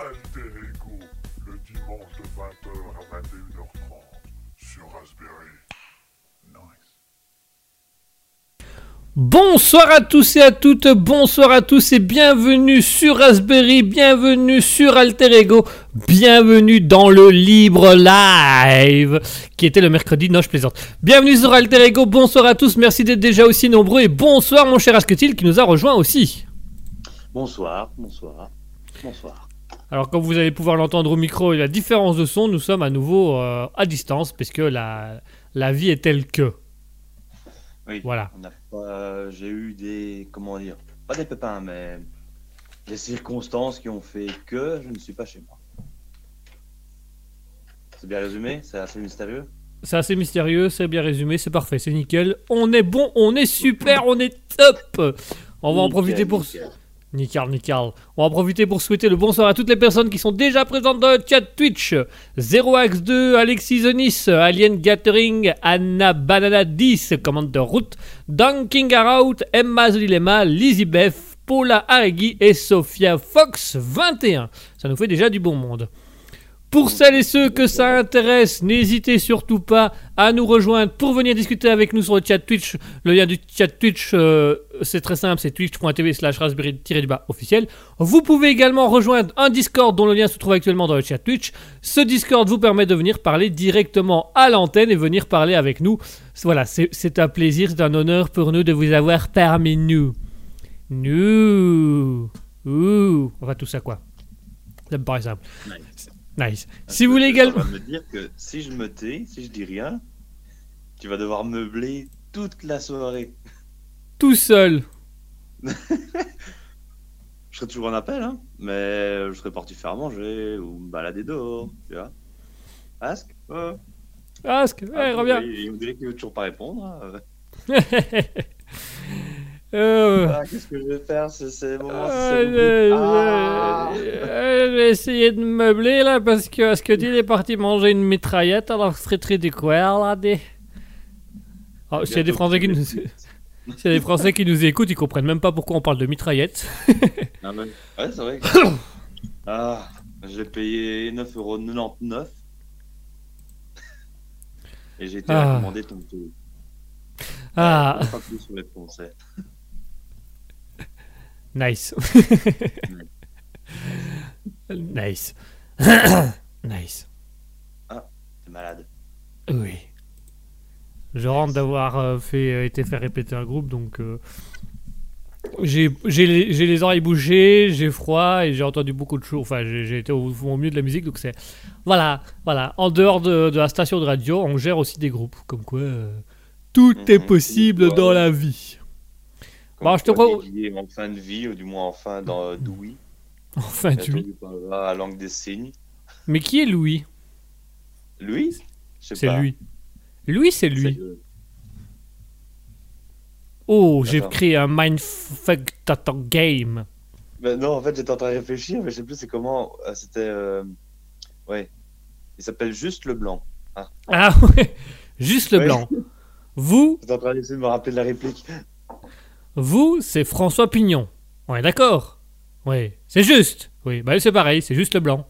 Alter Ego, le dimanche de 20h à 21h30 sur Raspberry. Nice. Bonsoir à tous et à toutes, bonsoir à tous et bienvenue sur Raspberry, bienvenue sur Alter Ego, bienvenue dans le libre live qui était le mercredi, non plaisante. Bienvenue sur Alter Ego, bonsoir à tous, merci d'être déjà aussi nombreux et bonsoir mon cher Asketil qui nous a rejoint aussi. Bonsoir, bonsoir, bonsoir. Alors comme vous allez pouvoir l'entendre au micro et la différence de son, nous sommes à nouveau euh, à distance parce que la, la vie est telle que. Oui. Voilà. J'ai eu des. Comment dire Pas des pépins, mais. Des circonstances qui ont fait que je ne suis pas chez moi. C'est bien résumé? C'est assez mystérieux? C'est assez mystérieux, c'est bien résumé, c'est parfait, c'est nickel. On est bon, on est super, on est top. On va en profiter pour nickel. Nickel, nickel. On va profiter pour souhaiter le bonsoir à toutes les personnes qui sont déjà présentes dans le chat Twitch. 0x2, Alexis Zonis, Alien Gathering, Anna Banana 10, commande de route, Dunking Arout, Emma Zolilema, Lizzie Beth, Paula Arregui et Sophia Fox 21. Ça nous fait déjà du bon monde. Pour celles et ceux que ça intéresse, n'hésitez surtout pas à nous rejoindre pour venir discuter avec nous sur le chat Twitch. Le lien du chat Twitch, euh, c'est très simple, c'est twitch.tv slash raspberry-du-bas officiel. Vous pouvez également rejoindre un Discord dont le lien se trouve actuellement dans le chat Twitch. Ce Discord vous permet de venir parler directement à l'antenne et venir parler avec nous. Voilà, c'est un plaisir, c'est un honneur pour nous de vous avoir parmi nous. Nous. Ouh. Enfin, tout ça quoi. Ça me paraît simple. Nice. Si vous voulez également... Me dire que si je me tais, si je dis rien, tu vas devoir meubler toute la soirée. tout seul. Je serai toujours en appel, hein, mais je serai parti faire manger ou me balader dehors, tu vois. Ask. Ask, ouais, Ah, reviens. Il, il me dirait qu'il veut toujours pas répondre. hein. Euh, Ah, qu'est-ce que je vais faire C'est c'est moment. euh, c'est. Ah. je vais essayer de me meubler là parce que est-ce que il est parti manger une mitraillette alors ce serait très du quoi là des. Oh, a des Français qui nous, est s'il vite. y a des Français qui nous écoutent, ils comprennent même pas pourquoi on parle de mitraillette. Ah, mais- Ouais, c'est vrai. que- ah, j'ai payé 9,99€. Et j'ai été Ah. recommandé ton tour. Ah, Pas plus sur les Français. Nice. nice. nice. T'es malade. Oui. Je rentre d'avoir euh, fait, euh, été fait répéter un groupe, donc euh, j'ai les, oreilles bouchées, j'ai froid et j'ai entendu beaucoup de choses. Enfin, j'ai été au, au milieu de la musique, donc c'est voilà, voilà. En dehors de, de la station de radio, on gère aussi des groupes, comme quoi euh, tout est Mhm. possible Ouais. dans la vie. Bon, je te est en fin de vie, ou du moins en fin dans d'ouïe. Entendu par là, la langue des signes. Mais qui est Louis? Sais C'est lui. Lui, c'est lui. le- Oh, j'ai créé un mindfuck game. Ben non, en fait, j'étais en train de réfléchir, mais je sais plus c'est comment. euh, C'était. euh, Ouais. Il s'appelle juste le blanc. Ah ouais, juste le Ouais. blanc. Vous, J'étais en train d'essayer de me rappeler de la réplique. Vous, c'est François Pignon. On est d'accord Oui, c'est juste. Oui, bah c'est pareil, c'est juste le blanc.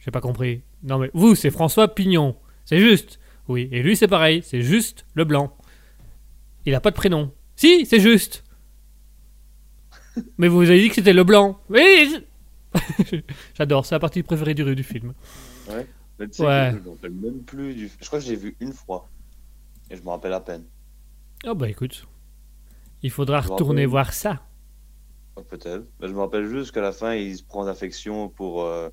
J'ai pas compris. Non mais vous, c'est François Pignon. C'est juste. Oui, et lui c'est pareil, c'est juste le blanc. Il a pas de prénom. Si, c'est juste. Mais vous avez dit que c'était le blanc. Oui. J'adore, c'est la partie préférée du, du film. Mais tu sais Ouais. que je même plus du. Je crois que j'ai vu une fois. Et je me rappelle à peine. Ah bah écoute, il faudra retourner voir ça. Peut-être. Je me rappelle juste qu'à la fin, il se prend d'affection pour euh,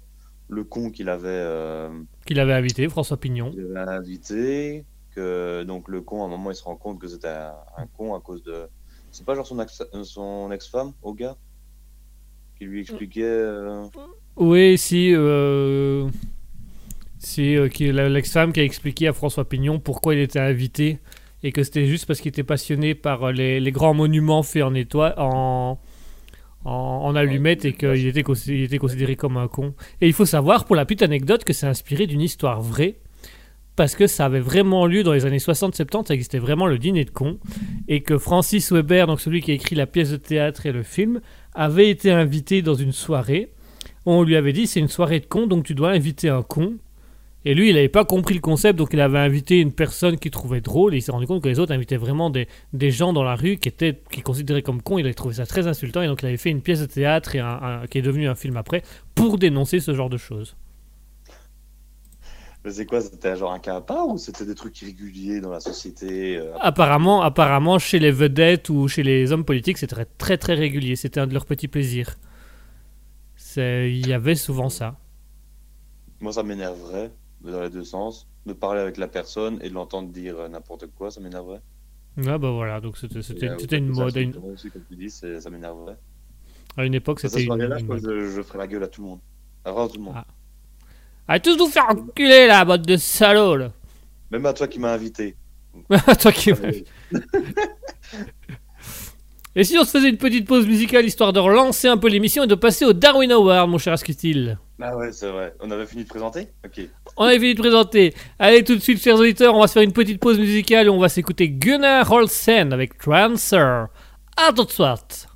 le con qu'il avait, euh, Qu'il avait invité, François Pignon. qu'il avait invité. Que donc le con, à un moment, il se rend compte que c'était un, un con à cause de. C'est pas genre son, euh, son ex-femme, au gars? Qui lui expliquait. euh, Oui, si. Si l'ex-femme qui a expliqué à François Pignon pourquoi il était invité et que c'était juste parce qu'il était passionné par euh, les, grands monuments faits en étoile, en, en, allumettes et qu'il était, cons- il était considéré comme un con. Et il faut savoir, pour la petite anecdote, que c'est inspiré d'une histoire vraie. Parce que ça avait vraiment lieu dans les années 60-70, ça existait vraiment le dîner de cons. Et que Francis Weber, donc celui qui a écrit la pièce de théâtre et le film, avait été invité dans une soirée on lui avait dit c'est une soirée de con, donc tu dois inviter un con. Et lui, il n'avait pas compris le concept, donc il avait invité une personne qu'il trouvait drôle, et il s'est rendu compte que les autres invitaient vraiment des, des gens dans la rue qui étaient qui considéraient comme cons, il avait trouvé ça très insultant, et donc il avait fait une pièce de théâtre et un- un- qui est devenu un film après, pour dénoncer ce genre de choses. Mais c'est quoi C'était genre un cas à part ou c'était des trucs irréguliers dans la société euh, Apparemment, apparemment, chez les vedettes ou chez les hommes politiques, c'était très très, très régulier, c'était un de leurs petits plaisirs. Il y avait souvent ça. Moi, ça m'énerverait, dans les deux sens, de parler avec la personne et de l'entendre dire euh, n'importe quoi, ça m'énerverait. Ah bah voilà, donc c'était euh, une mode. À une, aussi, comme tu dis, ça m'énerverait. à une époque, c'était une, mode. que je, je ferais la gueule à tout le monde. À vraiment tout le monde. Ah. Allez tous vous faire enculer la bande de salauds là Même à toi qui m'as invité. Toi qui m'as- Et si on se faisait une petite pause musicale histoire de relancer un peu l'émission et de passer au Darwin Award, mon cher Asketil Ah ouais, c'est vrai. On avait fini de présenter Ok. On avait fini de présenter. Allez tout de suite, chers auditeurs, on va se faire une petite pause musicale et on va s'écouter Gunnar Olsen avec Trancer. À tout de suite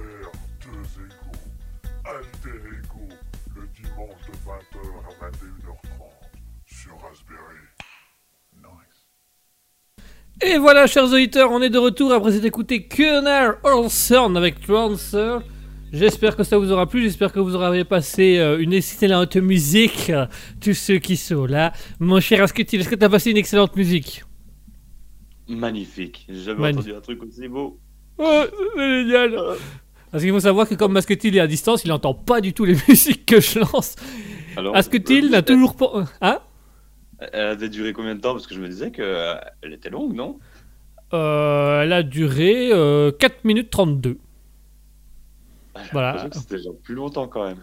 Terre, deux égaux. Alter Ego, le dimanche de 20h à 21h30 sur Raspberry. Nice. Et voilà, chers auditeurs, on est de retour après s'être écouté Colonel Olson avec Transfer. J'espère que ça vous aura plu, j'espère que vous aurez passé euh, une excellente musique, euh, tous ceux qui sont là. Mon cher Asketil, est-ce que tu as passé une excellente musique? Magnifique. J'ai jamais Magnifique. entendu un truc aussi beau. Oh, c'est génial Parce qu'il faut savoir que comme Masketil est à distance, il n'entend pas du tout les musiques que je lance. Alors, Asketil euh, n'a toujours pas... Hein Elle avait duré combien de temps? Parce que je me disais qu'elle était longue, non? Euh, Elle a duré euh, 4 minutes 32. Ah, Voilà. C'était genre plus longtemps quand même.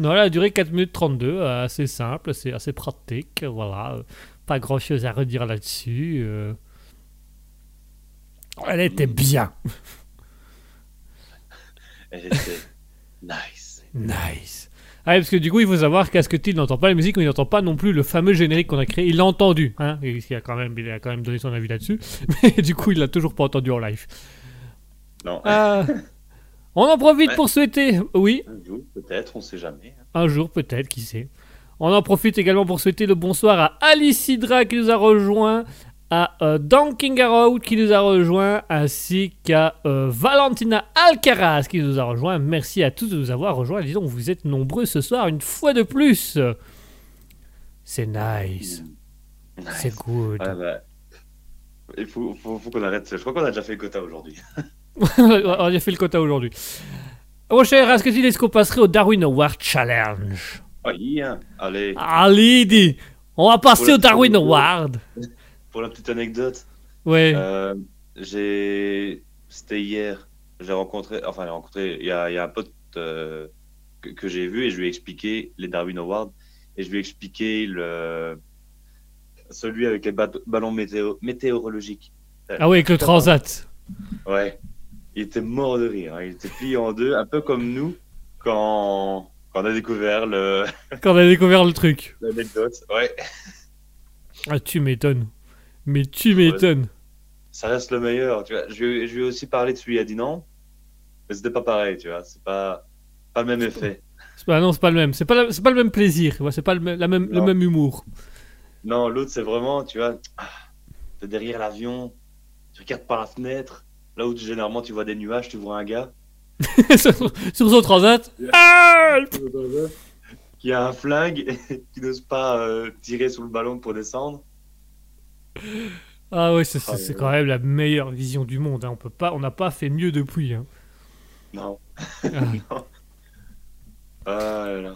Non, elle a duré 4 minutes 32, euh, assez simple, c'est assez pratique, voilà. euh, Pas grand chose à redire là-dessus. euh. Elle était bien. Nice. Nice. Ah, parce que du coup, il faut savoir qu'Asketil n'entend pas la musique, mais il n'entend pas non plus le fameux générique qu'on a créé. Il l'a entendu, hein, il a, quand même, il a quand même donné son avis là-dessus, mais du coup, il l'a toujours pas entendu en live. Non, Ah, on en profite Ouais. pour souhaiter, oui, un jour, peut-être, on sait jamais. Un jour peut-être, qui sait. On en profite également pour souhaiter le bonsoir à Alice Hydra qui nous a rejoint, à euh, Arrow qui nous a rejoint, ainsi qu'à euh, Valentina Alcaraz qui nous a rejoint. Merci à tous de nous avoir rejoints. Disons, vous êtes nombreux ce soir, une fois de plus. C'est nice, Nice. c'est good. Ouais, bah, il faut, faut, faut qu'on arrête. Je crois qu'on a déjà fait le quota aujourd'hui. On a fait le quota aujourd'hui. Mon cher, est-ce que tu est-ce qu'on passerait au Darwin Award Challenge? Oui, hein. allez, Allez, dis On va passer au Darwin Award. Pour la petite anecdote, Ouais. euh, j'ai, c'était hier, j'ai rencontré, enfin, j'ai rencontré, il y a, il y a un pote euh, que, que j'ai vu et je lui ai expliqué les Darwin Awards et je lui ai expliqué le, celui avec les ballons météo, météorologiques. Ah ouais, avec le transat. Ouais, il était mort de rire, hein. il était plié en deux, un peu comme nous quand, quand on a découvert le, Quand on a découvert le truc. l'anecdote. Ouais, Ah, tu m'étonnes. Mais tu m'étonnes. ça reste le meilleur. Tu vois. Je, lui ai- je lui ai aussi parlé de celui à Dinan, mais c'était pas pareil, tu vois. C'est pas, pas le même effet. Pas, non, c'est pas le même. C'est pas, la- pas le même plaisir. C'est pas le, même- la même, le même humour. Non, l'autre, c'est vraiment, tu vois, ah, t'es derrière l'avion, tu regardes par la fenêtre, là où généralement tu vois des nuages, tu vois un gars sur, sur son transat. Ah qui a un flingue et qui n'ose pas euh, tirer sur le ballon pour descendre. Ah ouais, c'est, Ah, c'est- quand même la meilleure vision du monde. hein. On peut pas, on n'a pas fait mieux depuis. hein. Non. Ah, Ah là là.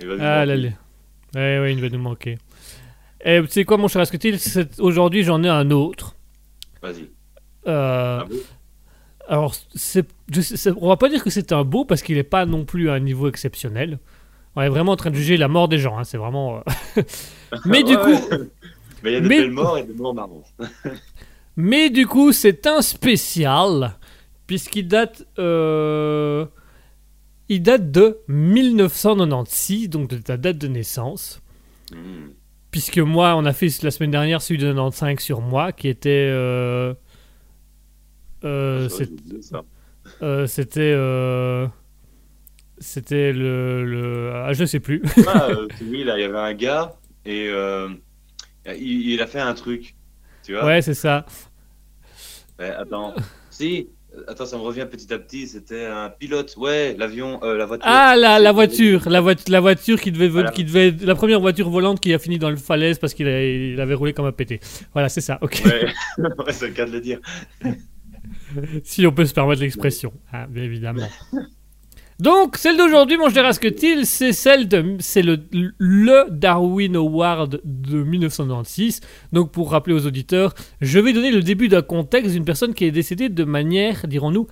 Il va nous ah là là. Ouais, ouais, il va nous manquer. Et tu sais quoi, mon cher Asketil Aujourd'hui, j'en ai un autre. Vas-y. Euh, Ah bon? Alors, c'est, c'est- on va pas dire que c'est un beau parce qu'il est pas non plus à un niveau exceptionnel. On est vraiment en train de juger la mort des gens. hein, C'est vraiment. euh, Mais du Ouais, coup. Mais il y a des Mais- belles morts et des morts marrons. Mais du coup, c'est un spécial, puisqu'il date, euh, il date de 1996, donc de ta date de naissance. Hmm. Puisque moi, on a fait la semaine dernière celui de 95 sur moi, qui était, euh, euh, euh, c'était, euh, c'était le, le, ah, je sais plus. Ah, oui, là, il y avait un gars et il, il a fait un truc. Tu vois ouais, c'est ça. Ouais, attends. si, attends, ça me revient petit à petit. C'était un pilote. Ouais, l'avion, euh, la voiture. Ah, la, la voiture, la, voiture la voiture qui devait, vo- Voilà. qui devait, la première voiture volante qui a fini dans le falaise parce qu'il avait roulé comme un pété. Voilà, c'est ça. Ok. Ouais, ouais c'est le cas de le dire. si on peut se permettre l'expression, hein, bien évidemment. Donc, celle d'aujourd'hui, mon cher Asketil, c'est celle de, c'est le, Darwin Award de 1996. Donc, pour rappeler aux auditeurs, je vais donner le début d'un contexte d'une personne qui est décédée de manière, dirons-nous,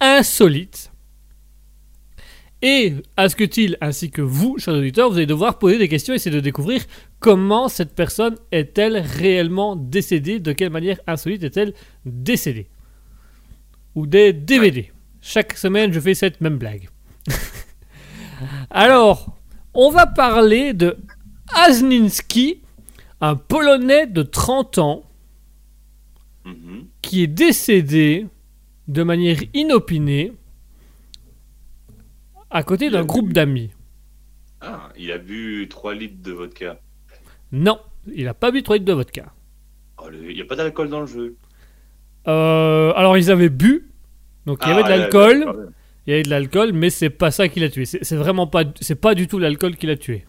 insolite. Et Asketil, ainsi que vous, chers auditeurs, vous allez devoir poser des questions et essayer de découvrir comment cette personne est-elle réellement décédée, de quelle manière insolite est-elle décédée. Ou des DVD. Chaque semaine, je fais cette même blague. Alors, on va parler de Asninski, un Polonais de 30 ans Mhm. qui est décédé de manière inopinée à côté d'un groupe d'amis. Ah, il a bu 3 litres de vodka. Non, il a pas bu 3 litres de vodka. Oh, le- Il n'y a pas d'alcool dans le jeu. Euh, alors ils avaient bu, donc il y avait de Ah, l'alcool. Il y avait de l'alcool, mais c'est pas ça qui l'a tué. C'est vraiment pas, c'est pas du tout l'alcool qui l'a tué.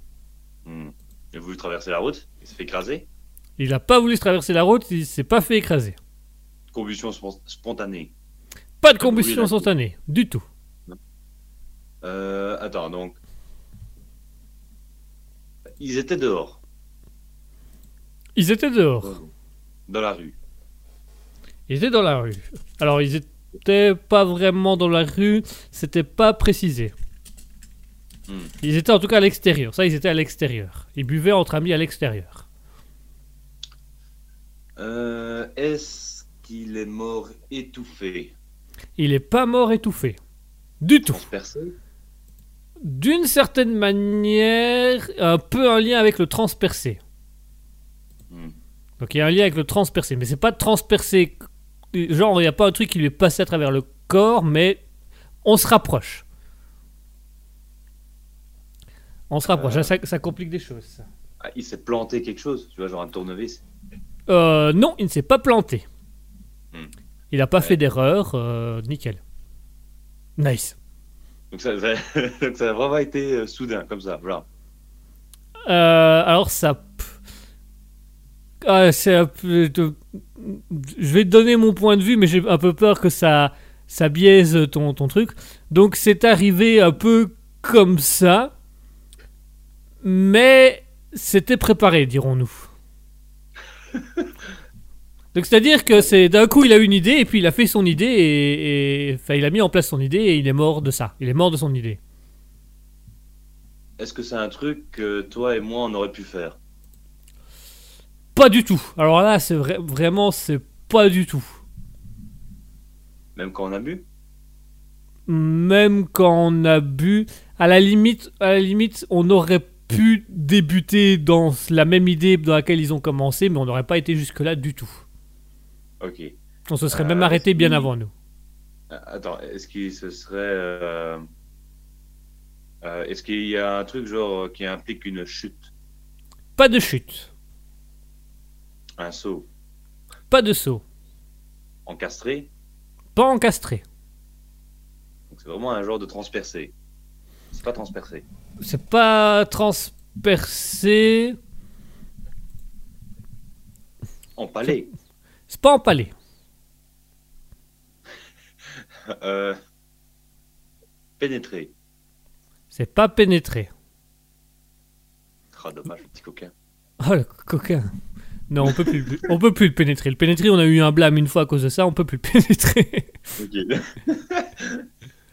Hmm. Il a voulu traverser la route, il s'est fait écraser. Il a pas voulu se traverser la route, il s'est pas fait écraser. Combustion spon- spontanée. Pas de combustion spontanée, du tout. Euh, attends, donc. Ils étaient dehors, Ils étaient dehors, dans la rue. ils étaient dans la rue. Alors ils étaient pas vraiment dans la rue, c'était pas précisé. Hmm. Ils étaient en tout cas à l'extérieur, ça ils étaient à l'extérieur. Ils buvaient entre amis à l'extérieur. Euh, Est-ce qu'il est mort étouffé? Il est pas mort étouffé. Du tout. Transpercé D'une certaine manière, un peu un lien avec le transpercé. Hmm. Donc il y a un lien avec le transpercé, mais c'est pas transpercé. Genre, il n'y a pas un truc qui lui est passé à travers le corps, mais on se rapproche. On se rapproche, Euh. ça, ça complique des choses. ça. Ah, Il s'est planté quelque chose, tu vois, genre un tournevis. Euh, non, il ne s'est pas planté. Hmm. Il n'a pas Ouais. fait d'erreur, euh, nickel. Nice. Donc ça, ça- donc ça a vraiment été soudain, comme ça, voilà. Euh, alors ça. Ah, c'est Je vais te donner mon point de vue, mais j'ai un peu peur que ça, ça biaise ton, ton truc. Donc c'est arrivé un peu comme ça, mais c'était préparé, dirons-nous. Donc c'est-à-dire que c'est d'un coup il a eu une idée et puis il a fait son idée et, et- enfin il a mis en place son idée et il est mort de ça. Il est mort de son idée. Est-ce que c'est un truc que toi et moi on aurait pu faire? Pas du tout. Alors là c'est vrai, vraiment c'est pas du tout. Même quand on a bu? Même quand on a bu, à la limite, à la limite, on aurait pu débuter dans la même idée dans laquelle ils ont commencé, mais on n'aurait pas été jusque là du tout. Ok. On se serait Euh, même arrêté bien avant nous. Ah, Attends, est-ce qu'il se serait... euh, euh, est-ce qu'il y a un truc genre euh, qui implique une chute? Pas de chute, Un saut pas de saut, Encastré pas encastré. Donc c'est vraiment un genre de transpercé. C'est pas transpercé. C'est pas transpercé, Empalé c'est pas empalé. euh, Pénétré. C'est pas pénétré. Ah, dommage, le petit coquin. Oh le coquin. Non, on peut plus, on peut plus le pénétrer. Le pénétrer, on a eu un blâme une fois à cause de ça, on peut plus le pénétrer. Ok.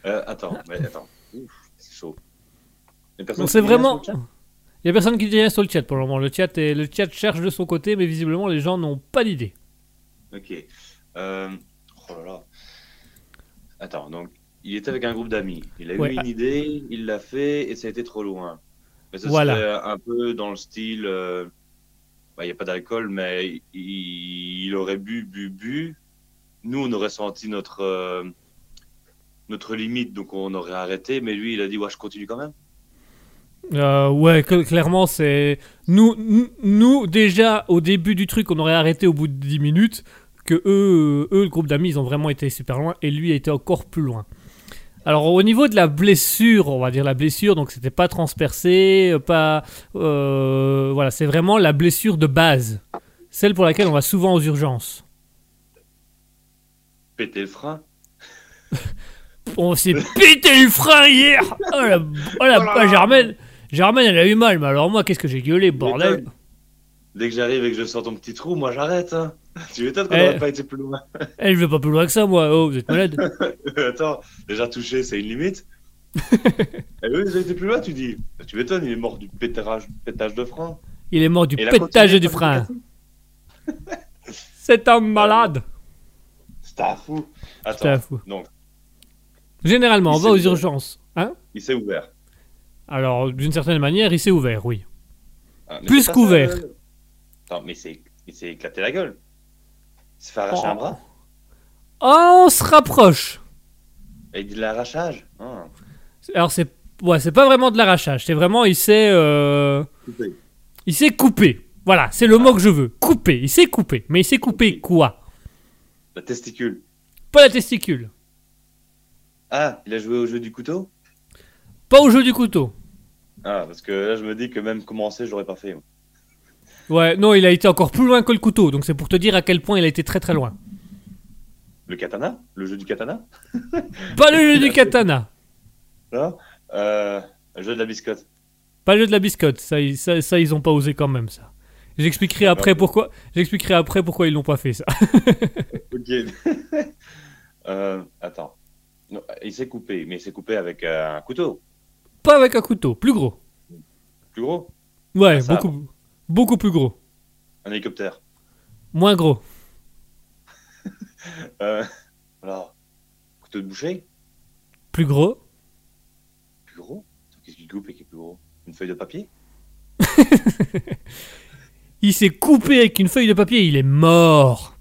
Euh, attends, mais attends. C'est chaud. C'est vraiment. Il y a personne qui dit rien sur le chat pour le moment. Le chat, est... le chat cherche de son côté, mais visiblement les gens n'ont pas d'idée. Ok. Euh, Oh là là. Attends, donc il était avec un groupe d'amis. Il a Ouais. eu une idée, il l'a fait et ça a été trop loin. Mais ça Voilà. un peu dans le style. euh, bah, Il n'y a pas d'alcool, mais il... aurait bu, bu, bu. Nous, on aurait senti notre, euh, notre limite, donc on aurait arrêté. Mais lui, il a dit Ouais, je continue quand même. Euh, ouais, clairement, c'est. Nous, nous- déjà, au début du truc, on aurait arrêté au bout de 10 minutes. Que eux, eux le groupe d'amis, ils ont vraiment été super loin. Et lui a été encore plus loin. Alors, au niveau de la blessure, on va dire la blessure, donc c'était pas transpercé, euh, pas. euh, voilà, c'est vraiment la blessure de base. Celle pour laquelle on va souvent aux urgences. Péter le frein. On s'est pété le frein hier Oh la, oh la- Oh. Germaine, Germaine, elle a eu mal, mais alors moi, qu'est-ce que j'ai gueulé, bordel. Dès que j'arrive et que je sors ton petit trou, moi j'arrête. Hein. Tu m'étonnes qu'on Eh. n'aurait pas été plus loin. Elle veut pas plus loin que ça, moi. Oh, vous êtes malade Attends, déjà touché, c'est une limite. Et oui, j'ai été plus loin, tu dis. Tu m'étonnes, il est mort du pétage, pétage de frein. Il est mort du Et pétage du frein. C'est un malade. C'était un fou. C'est un fou. donc, Généralement, on va aux ouvert. urgences. Hein il s'est ouvert. Alors, d'une certaine manière, il s'est ouvert, oui. Ah, Plus c'est qu'ouvert. euh. Attends, mais c'est- il s'est éclaté la gueule. Il s'est fait arracher Oh. un bras. Oh, on se rapproche. Dit de l'arrachage? Ah. Alors, c'est Ouais, c'est pas vraiment de l'arrachage. C'est vraiment, il s'est, euh, Coupé. il s'est coupé. Voilà, c'est le mot que je veux. Coupé. Il s'est coupé. Mais il s'est coupé quoi? La testicule. Pas la testicule. Ah, il a joué au jeu du couteau? Pas au jeu du couteau. Ah, parce que là, je me dis que même commencer, j'aurais pas fait. moi. Ouais, non, il a été encore plus loin que le couteau. Donc c'est pour te dire à quel point il a été très très loin. Le katana? Le jeu du katana? Pas le jeu du katana. Non? Euh, Le jeu de la biscotte. Pas le jeu de la biscotte. Ça, ils- ça, ça, ils ont pas osé quand même ça. J'expliquerai après pourquoi. J'expliquerai après pourquoi ils l'ont pas fait ça. Ok. euh, attends. Non, il s'est coupé, mais il s'est coupé avec euh, un couteau. Pas avec un couteau, plus gros. Plus gros? Ouais, Ah, beaucoup, beaucoup plus gros. Un hélicoptère. Moins gros. Euh, alors, couteau de boucher Plus gros. Plus gros Qu'est-ce qu'il coupe et qui est plus gros? Une feuille de papier? Il s'est coupé avec une feuille de papier, il est mort.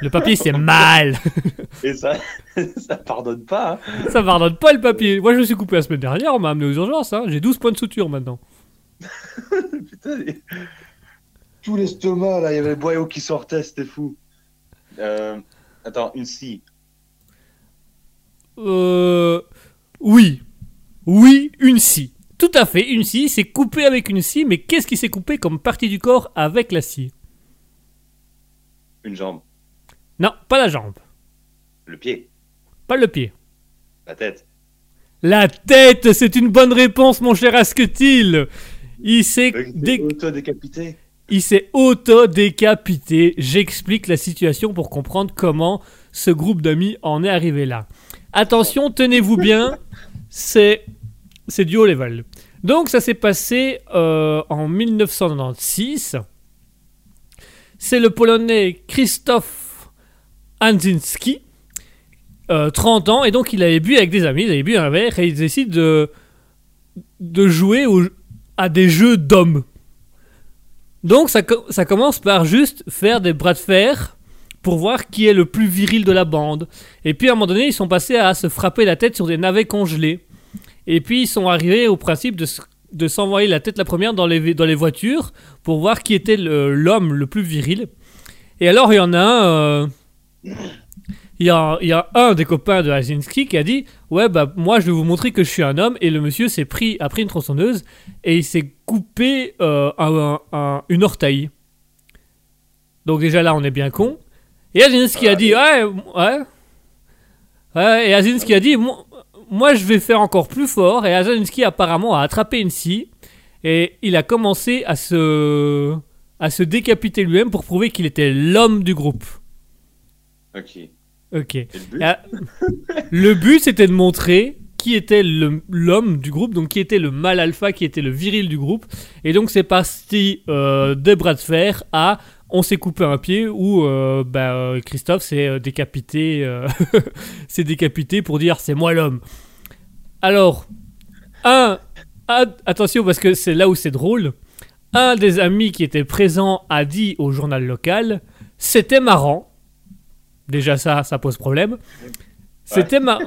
Le papier, c'est mal. Et ça, ça pardonne pas. hein. Ça pardonne pas le papier. Moi, je me suis coupé la semaine dernière, on m'a amené aux urgences. hein. J'ai 12 points de suture maintenant. Putain, tout l'estomac là, il y avait le boyau qui sortait, c'était fou. Euh, attends, une scie. Euh. Oui. Oui, une scie. Tout à fait, une scie. C'est coupé avec une scie, mais qu'est-ce qui s'est coupé comme partie du corps avec la scie? Une jambe. Non, pas la jambe. Le pied. Pas le pied. La tête. La tête, c'est une bonne réponse, mon cher Asketil. Il s'est dé- Auto-décapité. Il s'est auto-décapité. J'explique la situation pour comprendre comment ce groupe d'amis en est arrivé là. Attention, tenez-vous bien, c'est c'est du haut level. Donc ça s'est passé euh, en 1996. C'est le Polonais Anzinski, euh, 30 ans, et donc il avait bu avec des amis, il avait bu un verre, et il décide de, jouer à des jeux d'hommes. Donc ça, co- ça commence par juste faire des bras de fer pour voir qui est le plus viril de la bande. Et puis à un moment donné, ils sont passés à se frapper la tête sur des navets congelés. Et puis ils sont arrivés au principe de, de s'envoyer la tête la première dans les, dans voitures pour voir qui était l'homme le, plus viril. Et alors il y en a un... euh, il y, a, il y a un des copains de Hazinski qui a dit Ouais, bah moi je vais vous montrer que je suis un homme. Et le monsieur s'est pris, a pris une tronçonneuse et il s'est coupé euh, un- un- une orteil. Donc déjà là, on est bien con. Et Azinski a dit ouais, ouais, ouais. Et Azinski a dit moi, moi, je vais faire encore plus fort. Et Azinski apparemment a attrapé une scie et il a commencé à se à se décapiter lui-même pour prouver qu'il était l'homme du groupe. Ok. Et Ok. le but Ah, le but, c'était de montrer qui était l'homme du groupe, donc qui était le mâle alpha, qui était le viril du groupe. Et donc, c'est parti euh, des bras de fer à on s'est coupé un pied ou euh, bah, euh, Christophe s'est euh, décapité, euh, s'est décapité pour dire c'est moi l'homme. Alors, un, un- attention parce que c'est là où c'est drôle. Un des amis qui était présent a dit au journal local c'était marrant. Déjà ça, ça pose problème. C'était mar-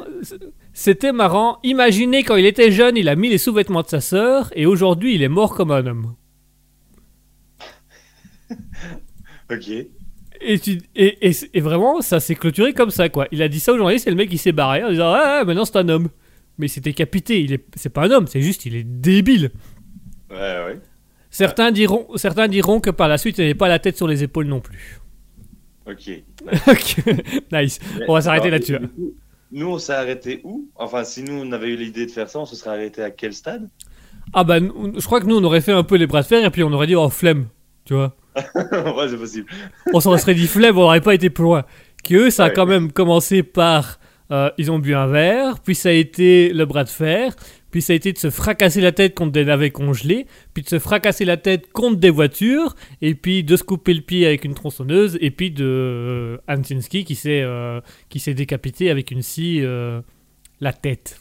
c'était marrant. Imaginez quand il était jeune, il a mis les sous-vêtements de sa sœur et aujourd'hui il est mort comme un homme. Ok. Et, tu- et, et, et vraiment, ça s'est clôturé comme ça, quoi. Il a dit ça au journaliste et le mec il s'est barré en disant Ah, maintenant c'est un homme. Mais il est, c'est pas un homme, c'est juste il est débile. Ouais, ouais. Certains diront, certains diront que par la suite il n'avait pas la tête sur les épaules non plus. Ok. Ok, nice. On va s'arrêter là-dessus. Nous, on s'est arrêté où? Enfin, si nous, on avait eu l'idée de faire ça, on se serait arrêté à quel stade? Ah bah, je crois que nous on aurait fait un peu les bras de fer et puis on aurait dit oh flemme, tu vois. Ouais, c'est possible. on s'en serait dit flemme, on n'aurait pas été plus loin. Que eux, ça a quand même commencé par. euh, ils ont bu un verre, puis ça a été le bras de fer, puis ça a été de se fracasser la tête contre des navets congelés, puis de se fracasser la tête contre des voitures, et puis de se couper le pied avec une tronçonneuse, et puis de euh, Antinski qui s'est euh, qui s'est décapité avec une scie euh, la tête.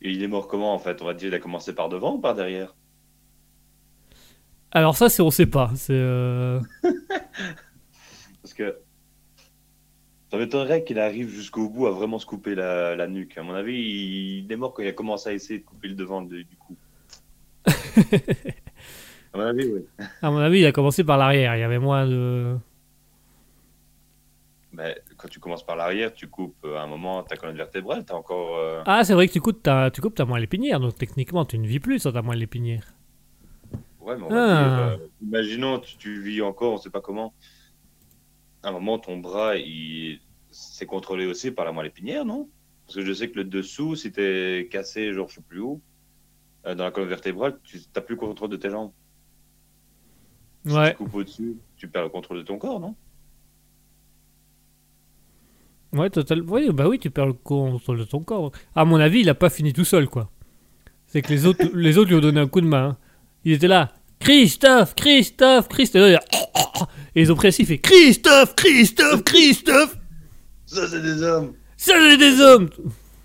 Et il est mort comment, en fait? On va dire, il a commencé par devant ou par derrière? Alors ça, c'est on sait pas. C'est euh, Ça m'étonnerait qu'il arrive jusqu'au bout à vraiment se couper la, la nuque. À mon avis, il, il est mort quand il a commencé à essayer de couper le devant de- du cou. à mon avis, oui. À mon avis, il a commencé par l'arrière. Il y avait moins de. Mais quand tu commences par l'arrière, tu coupes euh, à un moment ta colonne vertébrale, t'as encore. euh, Ah, c'est vrai que tu coupes ta, tu coupes ta moelle épinière, donc techniquement, tu ne vis plus sans ta moelle épinière. Ouais, mais on va Ah. dire, euh, imaginons, tu, tu vis encore, on sait pas comment. À un moment, ton bras, il c'est contrôlé aussi par la moelle épinière, non? Parce que je sais que le dessous, si t'es cassé, genre je sais plus où, euh, dans la colonne vertébrale, tu n'as plus le contrôle de tes jambes. Si Ouais. tu coupes au-dessus, tu perds le contrôle de ton corps, non? Ouais, total. Oui, bah oui, tu perds le contrôle de ton corps. À mon avis, il a pas fini tout seul, quoi. C'est que les autres, les autres lui ont donné un coup de main. hein. Il était là. Christophe, Christophe, Christophe. Et ils ont précis fait Christophe, Christophe, Christophe. Ça, c'est des hommes Ça, c'est des hommes.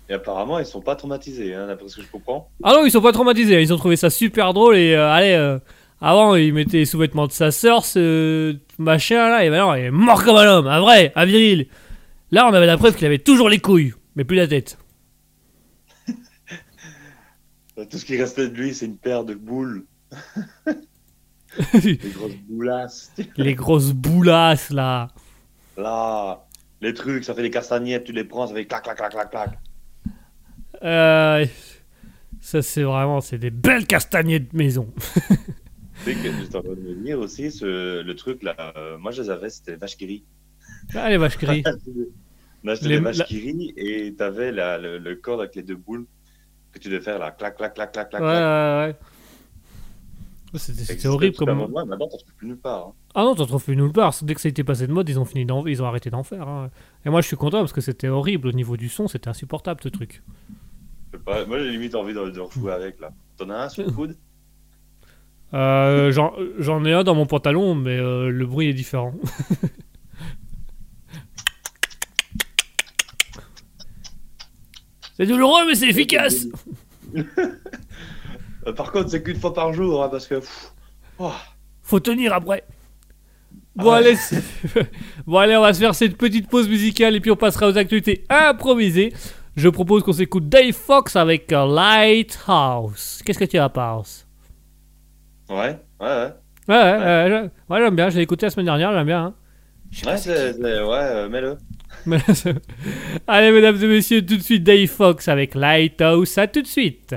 Et apparemment, ils sont pas traumatisés, hein, d'après ce que je comprends. Ah non, ils sont pas traumatisés. Ils ont trouvé ça super drôle et euh, allez. euh, avant, il mettait les sous-vêtements de sa sœur, ce machin là, et maintenant, il est mort comme un homme, un vrai, un viril. Là, on avait la preuve qu'il avait toujours les couilles, mais plus la tête. Tout ce qui restait de lui, c'est une paire de boules. Des grosses boulasses. les grosses boulasses là. Là, les trucs, ça fait des castagnettes, tu les prends, ça fait clac, clac, clac, clac, clac. Euh, ça, c'est vraiment, c'est des belles castagnettes de maison. Tu sais que j'étais en train de me dire aussi, ce, le truc là, euh, moi je les avais, c'était vache qui rit. Ah, les vaches. On achetait Les- vaches la- qui rient et t'avais la- le, le corps avec les deux boules que tu devais faire là, clac, clac, clac, clac, Ouais, clac. ouais, clac. ouais. Ça c'était horrible comme. moment, Maintenant, t'en trouves plus nulle part. hein. Ah non, t'en trouves plus nulle part. Dès que ça a été passé de mode, ils ont fini d'en... ils ont arrêté d'en faire. hein. Et moi, je suis content parce que c'était horrible au niveau du son, c'était insupportable ce truc. Pas, moi j'ai limite envie de, de rejouer avec là. T'en as un sur le coude? Euh, J'en j'en ai un dans mon pantalon, mais euh, le bruit est différent. c'est douloureux, mais c'est efficace. Euh, Par contre, c'est qu'une fois par jour hein, parce que. pff, oh. Faut tenir après. Bon, Ah ouais. allez, bon, allez, on va se faire cette petite pause musicale et puis on passera aux actualités improvisées. Je propose qu'on s'écoute Dave Fox avec euh, Lighthouse. Qu'est-ce que tu en penses Ouais, ouais, ouais. Ouais, ouais, ouais, ouais, ouais, j'aime bien. Je l'ai écouté la semaine dernière, j'aime bien. hein. Ouais, c'est, ouais euh, mets-le. Allez, mesdames et messieurs, tout de suite Dave Fox avec Lighthouse. À tout de suite.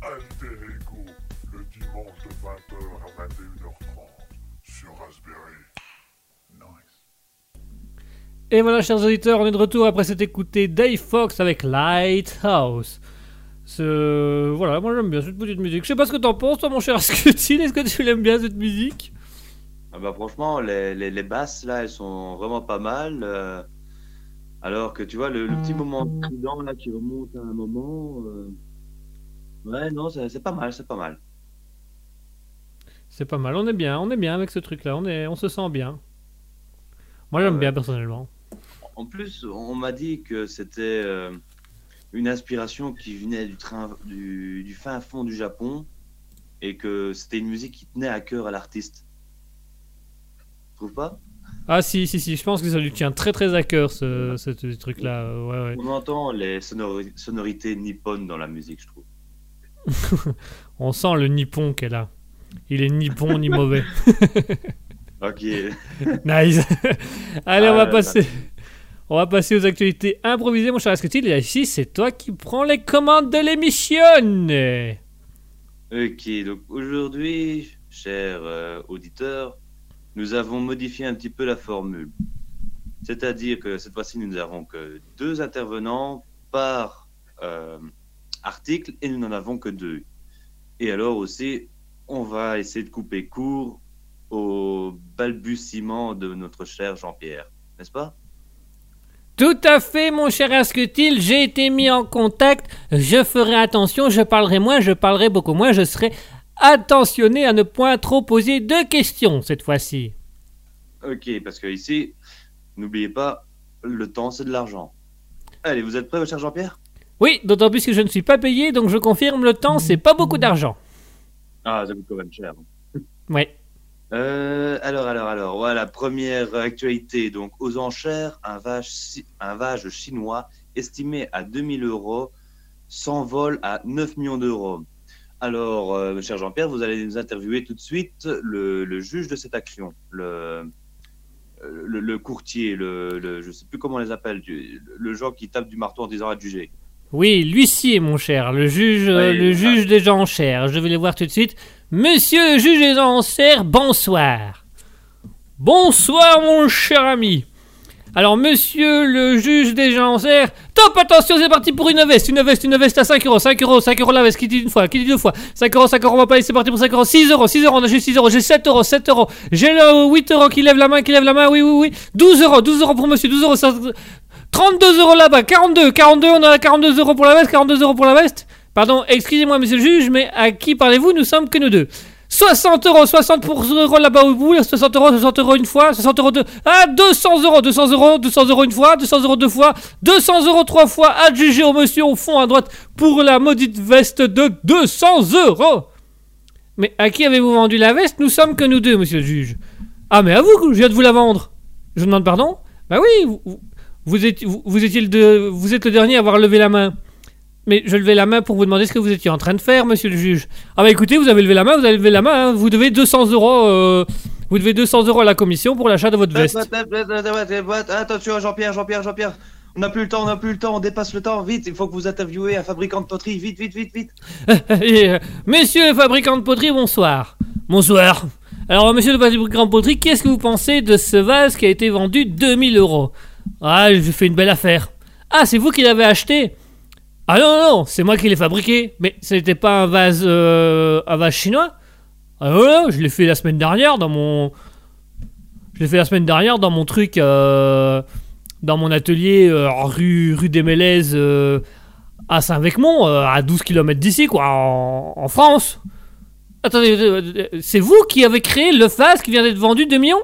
Alter Ego, le dimanche de 20h à 21h30 sur Raspberry. Nice. Et voilà, chers auditeurs, on est de retour après s'être écouté Dave Fox avec Lighthouse. Ce... Voilà, moi j'aime bien cette petite musique. Je sais pas ce que t'en penses, toi, mon cher Scutil. Est-ce que tu l'aimes bien cette musique? Ah bah franchement, les, les, les basses là, elles sont vraiment pas mal. euh, alors que tu vois, le, le petit moment là qui remonte à un moment. euh, Ouais, non, c'est pas mal, c'est pas mal. C'est pas mal, on est bien, on est bien avec ce truc-là, on, est... on se sent bien. Moi j'aime Ouais. bien personnellement. En plus, on m'a dit que c'était euh, une inspiration qui venait du, train, du, du fin fond du Japon et que c'était une musique qui tenait à cœur à l'artiste. Tu trouves pas? Ah si, si, si, je pense que ça lui tient très très à cœur ce, ce, ce truc-là. Ouais, ouais. On entend les sonori- sonorités nippones dans la musique, je trouve. On sent le nippon qu'elle a. Il est ni bon ni mauvais. Ok. Nice. Allez, on va Ah passer. On va passer aux actualités improvisées, mon cher Asketil. Et ici, c'est toi qui prends les commandes de l'émission. Ok, donc aujourd'hui, chers euh, auditeurs, nous avons modifié un petit peu la formule. C'est-à-dire que cette fois-ci, nous n'avons que deux intervenants par euh, article et nous n'en avons que deux. Et alors aussi, on va essayer de couper court au balbutiement de notre cher Jean-Pierre, n'est-ce pas? Tout à fait, mon cher Asketil. J'ai été mis en contact. Je ferai attention. Je parlerai moins. Je parlerai beaucoup moins. Je serai attentionné à ne point trop poser de questions cette fois-ci. Ok, parce que ici, n'oubliez pas, le temps c'est de l'argent. Allez, vous êtes prêts, mon cher Jean-Pierre? Oui, d'autant plus que je ne suis pas payé, donc je confirme le temps, c'est pas beaucoup d'argent. Ah, ça coûte quand même cher. Ouais. Euh, alors, alors, alors, voilà, première actualité. Donc, aux enchères, un vage, chi- un vage chinois estimé à 2000 euros s'envole à 9 millions d'euros. Alors, euh, cher Jean-Pierre, vous allez nous interviewer tout de suite le, le juge de cette action, le, le, le courtier, le, le- je sais plus comment on les appelle, le genre qui tape du marteau en disant à juger. Oui, l'huissier, mon cher, le juge, euh, Oui, le juge des enchères. Je vais les voir tout de suite. Monsieur le juge des enchères, bonsoir. Bonsoir, mon cher ami. Alors, monsieur le juge des enchères, top, attention, c'est parti pour une veste, une veste, une veste à 5 euros, 5 euros, 5 euros la veste, qui dit une fois, qui dit deux fois, 5 euros, 5 euros, on va payer, c'est parti pour 5 euros, 6 euros, 6 euros, on a juste 6 euros, j'ai 7 euros, 7 euros, j'ai le 8 euros qui lève la main, qui lève la main, oui, oui, oui, 12 euros, 12 euros pour monsieur, 12 euros, ça- 32 euros là-bas, 42, 42, on a 42 euros pour la veste, 42 euros pour la veste. Pardon, excusez-moi, monsieur le juge, mais à qui parlez-vous? Nous sommes que nous deux. 60 euros, 60 pour euros là-bas au bout, 60 euros, 60 euros une fois, 60 euros deux. Ah, 200 euros, 200 euros, 200 euros une fois, 200 euros deux fois, 200 euros trois fois, adjugé au monsieur au fond à droite pour la maudite veste de 200 euros. Mais à qui avez-vous vendu la veste? Nous sommes que nous deux, monsieur le juge. Ah, mais à vous je viens de vous la vendre. Je vous demande pardon? Bah oui, vous, vous- êtes, vous, vous étiez le de- vous êtes le dernier à avoir levé la main. Mais je levais la main pour vous demander ce que vous étiez en train de faire, monsieur le juge. Ah bah écoutez, vous avez levé la main, vous avez levé la main, hein. vous devez 200 euros, euh, vous devez 200 euros à la commission pour l'achat de votre veste. Attention, Jean-Pierre, Jean-Pierre, Jean-Pierre. On n'a plus le temps, on n'a plus le temps, on dépasse le temps. Vite, il faut que vous interviewez un fabricant de poterie. Vite, vite, vite, vite. Euh, monsieur le fabricant de poterie, bonsoir. Bonsoir. Alors, monsieur le fabricant de poterie, qu'est-ce que vous pensez de ce vase qui a été vendu 2000 euros? Ah, j'ai fait une belle affaire. Ah, c'est vous qui l'avez acheté? Ah non, non, non, c'est moi qui l'ai fabriqué. Mais ce n'était pas un vase, euh, un vase chinois? Ah non, je l'ai fait la semaine dernière dans mon... Je l'ai fait la semaine dernière dans mon truc, euh, dans mon atelier euh, rue, rue des Mélèzes, à Saint-Vecmont, à 12 km d'ici, quoi, en, France. Attendez, c'est vous qui avez créé le vase qui vient d'être vendu 2 millions?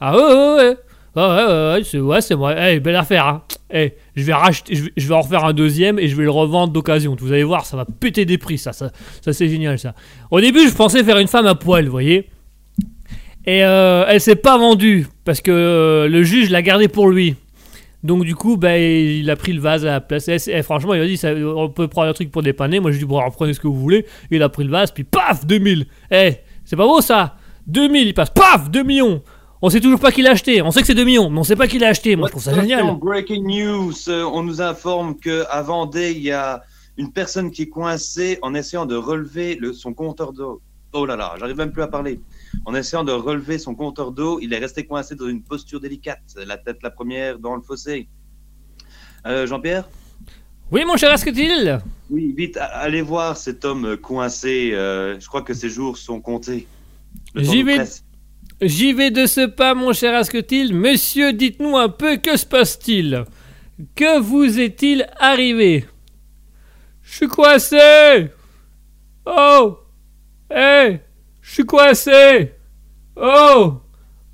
Ah ouais, ouais, ouais. Ouais, ouais, ouais, c'est ouais, moi. Eh, belle affaire, hein. Eh, je vais racheter, je vais, en refaire un deuxième et je vais le revendre d'occasion. Vous allez voir, ça va péter des prix, ça, c'est génial, ça. Au début, je pensais faire une femme à poil, vous voyez. Et euh, elle s'est pas vendue parce que euh, le juge l'a gardé pour lui. Donc du coup, bah, il a pris le vase à la place. Et, et franchement, il a dit, on peut prendre un truc pour dépanner. Moi, je dit, bon, alors, prenez ce que vous voulez. Il a pris le vase, puis paf, 2000. Eh, c'est pas beau ça 2000, il passe, paf, 2 millions. On sait toujours pas qui l'a acheté. On sait que c'est 2 millions, mais on sait pas qui l'a acheté. Moi, je trouve ça génial. Breaking news. euh, on nous informe que à Vendée, il y a une personne qui est coincée en essayant de relever le, son compteur d'eau. Oh là là, j'arrive même plus à parler. En essayant de relever son compteur d'eau, il est resté coincé dans une posture délicate, la tête la première dans le fossé. Euh, Jean-Pierre? Oui, mon cher Asketil Oui, vite, allez voir cet homme coincé. euh, je crois que ses jours sont comptés. J'y vais. J'y vais de ce pas, mon cher Asketil. Monsieur, dites-nous un peu, que se passe-t-il? Que vous est-il arrivé? Je suis coincé. Oh. Hé Je suis coincé. Oh.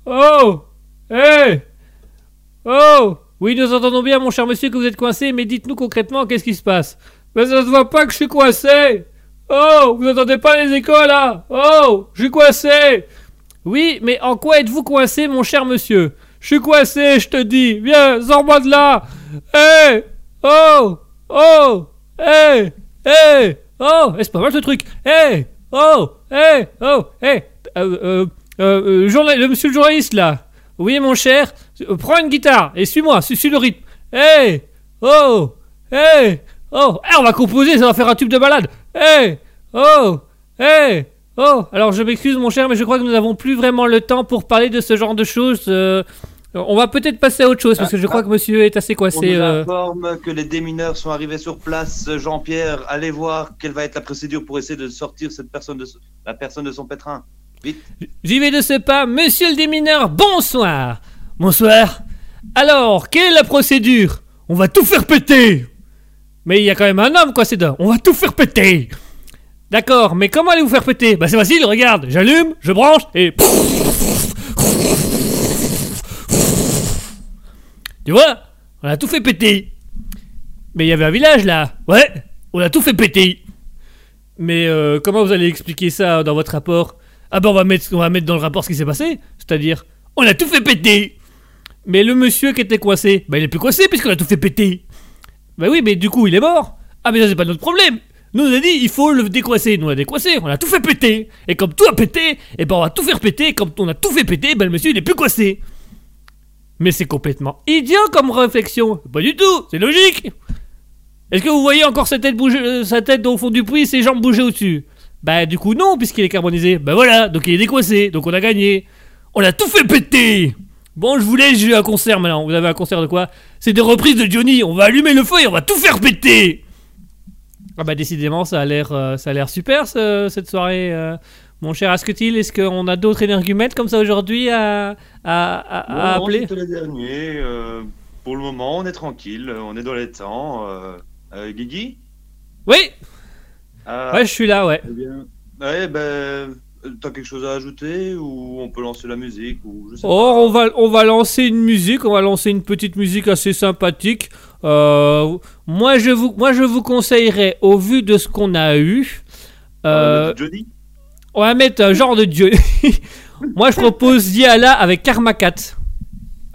Oh. Hé Oh. Oui, nous entendons bien, mon cher monsieur, que vous êtes coincé, mais dites-nous concrètement, qu'est-ce qui se passe? Mais ça se voit pas que je suis coincé. Oh. Vous entendez pas les échos, là? Oh. Je suis coincé oui, mais en quoi êtes-vous coincé, mon cher monsieur Je suis coincé, je te dis. Viens, sors-moi de là. Hé Oh Oh Hé Hé Oh Eh, C'est pas mal ce truc. Hé Oh Hé Oh Hé euh, euh, euh, euh, le monsieur le journaliste, là. Oui, mon cher. Euh, Prends une guitare et suis-moi, suis, suis le rythme. Hé Oh Hé Oh Eh, on va composer, ça va faire un tube de balade. Hé Oh Hé Oh, alors je m'excuse mon cher, mais je crois que nous n'avons plus vraiment le temps pour parler de ce genre de choses. euh, on va peut-être passer à autre chose parce que je crois que monsieur est assez On coincé. nous euh. informe que les démineurs sont arrivés sur place. Jean-Pierre, allez voir quelle va être la procédure pour essayer de sortir cette personne de, la personne de son pétrin. Vite. J'y vais de ce pas, monsieur le démineur, bonsoir Bonsoir Alors, quelle est la procédure? On va tout faire péter Mais il y a quand même un homme, quoi, c'est dedans. On va tout faire péter D'accord, mais comment allez-vous faire péter? Bah c'est facile, regarde, j'allume, je branche et... Tu vois? On a tout fait péter Mais il y avait un village là Ouais, on a tout fait péter Mais euh, comment vous allez expliquer ça dans votre rapport? Ah ben on va mettre, on va mettre dans le rapport ce qui s'est passé, c'est-à-dire on a tout fait péter. Mais le monsieur qui était coincé, bah il est plus coincé puisqu'on a tout fait péter. Bah oui, mais du coup il est mort. Ah mais ça c'est pas notre problème. Nous on a dit il faut le décoincer. Nous on a décoincé, on a tout fait péter. Et comme tout a pété, et ben on va tout faire péter. Et comme on a tout fait péter, ben le monsieur il est plus coincé. Mais c'est complètement idiot comme réflexion. Pas du tout, c'est logique. Est-ce que vous voyez encore sa tête bouger, euh, sa tête au fond du puits, ses jambes bouger au-dessus? Bah du coup non, puisqu'il est carbonisé. Bah voilà, donc il est décoincé, donc on a gagné. On a tout fait péter Bon, je vous laisse, j'ai un concert maintenant. Vous avez un concert de quoi? C'est des reprises de Johnny. On va allumer le feu et on va tout faire péter Ah bah décidément, ça a l'air, euh, ça a l'air super ce- cette soirée. euh. Mon cher Asketil, est-ce qu'on a d'autres énergumètres comme ça aujourd'hui à, à, à- à Non, appeler c'était le dernier. euh, pour le moment, on est tranquille. On est dans les temps. Guigui? Oui Ah, Ouais, je suis là, ouais. eh bien. Ouais, ben. T'as quelque chose à ajouter ou on peut lancer la musique ou je sais Or, on va, on va lancer une musique, on va lancer une petite musique assez sympathique. Euh, moi, je vous, moi, je vous conseillerais, au vu de ce qu'on a eu, pas. euh, Euh, Johnny? On va mettre un genre de dieu. moi, je propose Diala avec Karma 4.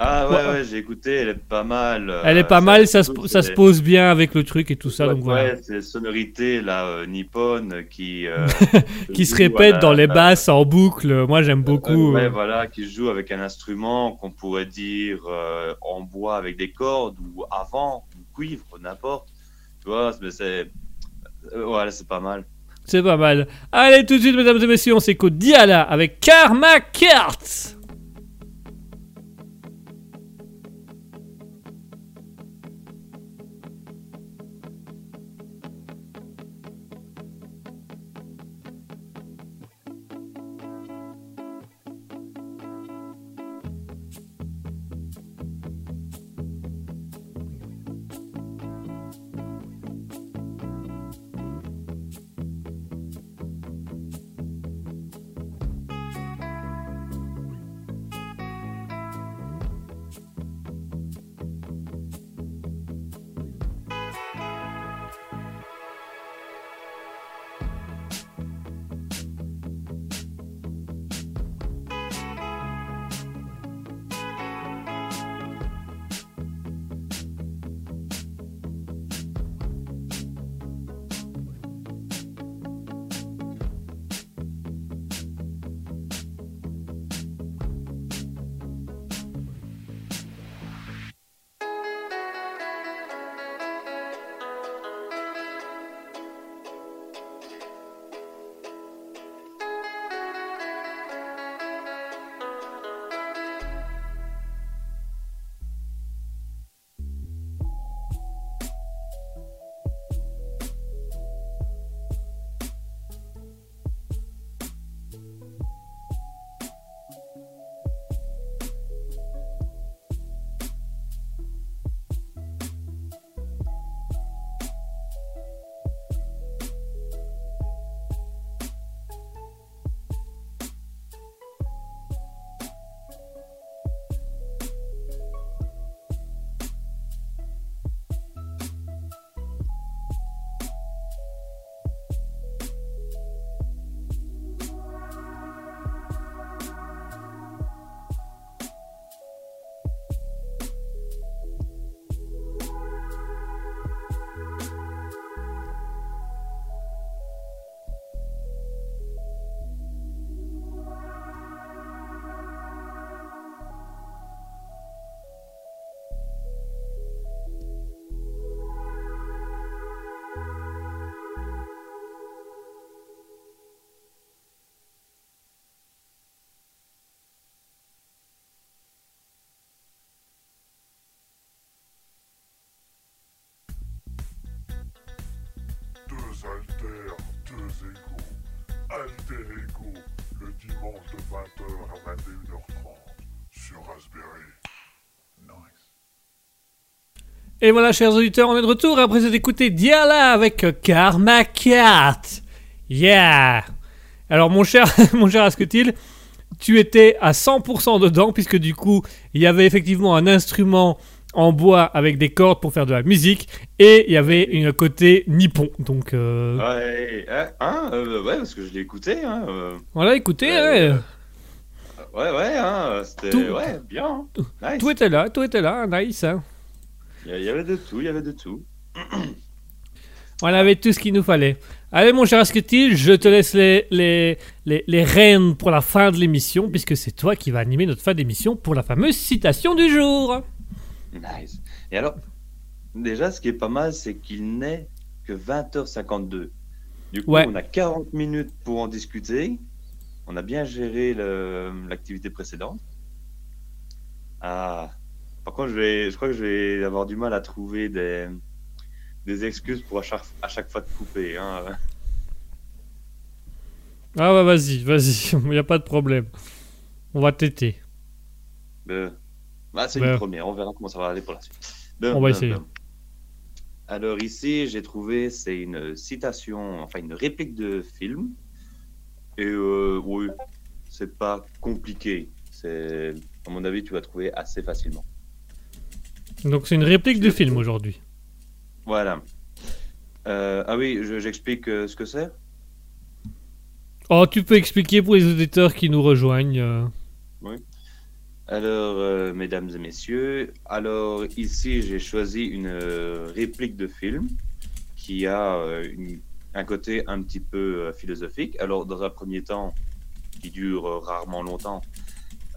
Ah ouais, Ouais. ouais, j'ai écouté, elle est pas mal. euh, Elle est pas mal, ça, se, ça se pose bien avec le truc et tout ça, ouais, donc voilà. Ouais, c'est les sonorités là, euh, nippones qui. euh, Qui se répète la- dans les basses en boucle. Moi, j'aime beaucoup. Euh, ouais, euh. voilà, qui joue avec un instrument qu'on pourrait dire en bois avec des cordes ou avant, ou cuivre, n'importe. Tu vois, mais c'est. voilà, c'est pas mal. C'est pas mal. Allez, tout de suite, mesdames et messieurs, on s'écoute Diala avec Karma Cards. altères, deux égaux. Alter Ego, le dimanche de 20h à 21h30 sur Raspberry. Nice. Et voilà, chers auditeurs, on est de retour après avoir écouté Diala avec Karma Cat. Yeah! Alors, mon cher, mon cher Asketil, tu étais à 100% dedans, puisque du coup, il y avait effectivement un instrument en bois avec des cordes pour faire de la musique, et il y avait une côté nippon. Donc, euh, Ouais, hein, hein, euh, ouais, parce que je l'ai écouté. Hein, euh, voilà, écoutez, Ouais, ouais, ouais, ouais, hein, c'était Tout- ouais, bien. hein. Nice. tout était là, tout était là, nice. Il y a- il y avait de tout, il y avait de tout. On avait tout ce qu'il nous fallait. Allez, mon cher Asketil, je te laisse les, les, les, les rênes pour la fin de l'émission, puisque c'est toi qui vas animer notre fin d'émission pour la fameuse citation du jour. Nice. Et alors, déjà, ce qui est pas mal, c'est qu'il n'est que 20h52. Du coup, Ouais. on a 40 minutes pour en discuter. On a bien géré l'activité précédente. Ah. Par contre, je, vais, je crois que je vais avoir du mal à trouver des, des excuses pour à chaque, à chaque fois de couper. Hein. Ah ouais, vas-y, vas-y, il n'y a pas de problème. On va t'aider. Euh, bah, c'est Ben. une première, on verra comment ça va aller pour la suite. On va essayer. Alors ici, j'ai trouvé, c'est une citation, enfin une réplique de film. Et euh, oui, c'est pas compliqué. C'est, à mon avis, tu vas trouver assez facilement. Donc c'est une réplique de film aujourd'hui. Voilà. Euh, ah oui, je- j'explique euh, ce que c'est. Oh, tu peux expliquer pour les auditeurs qui nous rejoignent. euh. Alors, euh, mesdames et messieurs, alors ici j'ai choisi une euh, réplique de film qui a euh, une- un côté un petit peu philosophique. Alors, dans un premier temps, qui dure rarement longtemps,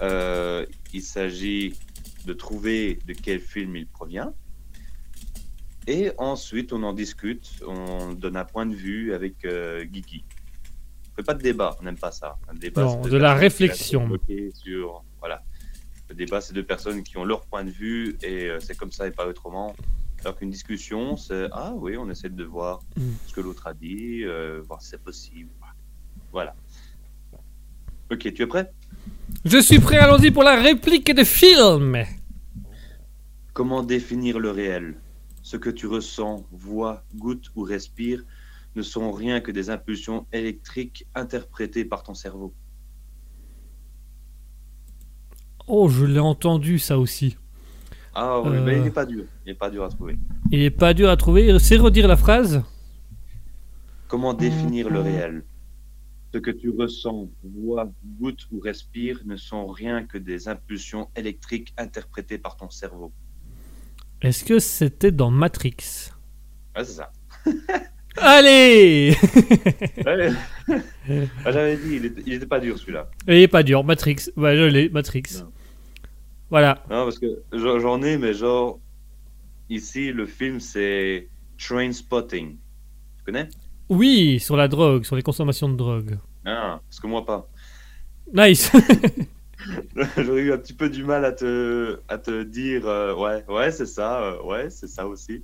il s'agit de trouver de quel film il provient. Et ensuite, on en discute, on donne un point de vue avec Guigui. On fait pas de débat, on n'aime pas ça. Un débat, Non, de la réflexion. Sur. Le débat, c'est deux personnes qui ont leur point de vue et euh, c'est comme ça et pas autrement. Alors qu'une discussion, c'est ah oui, on essaie de voir Mm. ce que l'autre a dit, euh, voir si c'est possible. Voilà. Ok, tu es prêt? Je suis prêt, allons-y pour la réplique de film. Comment définir le réel? Ce que tu ressens, vois, goûtes ou respires ne sont rien que des impulsions électriques interprétées par ton cerveau. Oh, je l'ai entendu ça aussi. Ah oui, Euh. mais il n'est pas dur. Il n'est pas dur à trouver. Il est pas dur à trouver. C'est redire la phrase Comment définir le réel? Ce que tu ressens, vois, goûtes ou respires ne sont rien que des impulsions électriques interprétées par ton cerveau. Est-ce que c'était dans Matrix? Ouais, c'est ça. Allez Ouais. Ah, J'avais dit, il était, il était pas dur celui-là. Il est pas dur, Matrix. Ouais, je l'ai, Matrix. Non. Voilà. Non, parce que j'en j'en ai, mais genre, ici, le film, c'est Train Spotting. Tu connais? Oui, sur la drogue, sur les consommations de drogue. Ah, parce que moi pas. Nice J'aurais eu un petit peu du mal à te, à te dire, euh, ouais, ouais, c'est ça, euh, ouais, c'est ça aussi.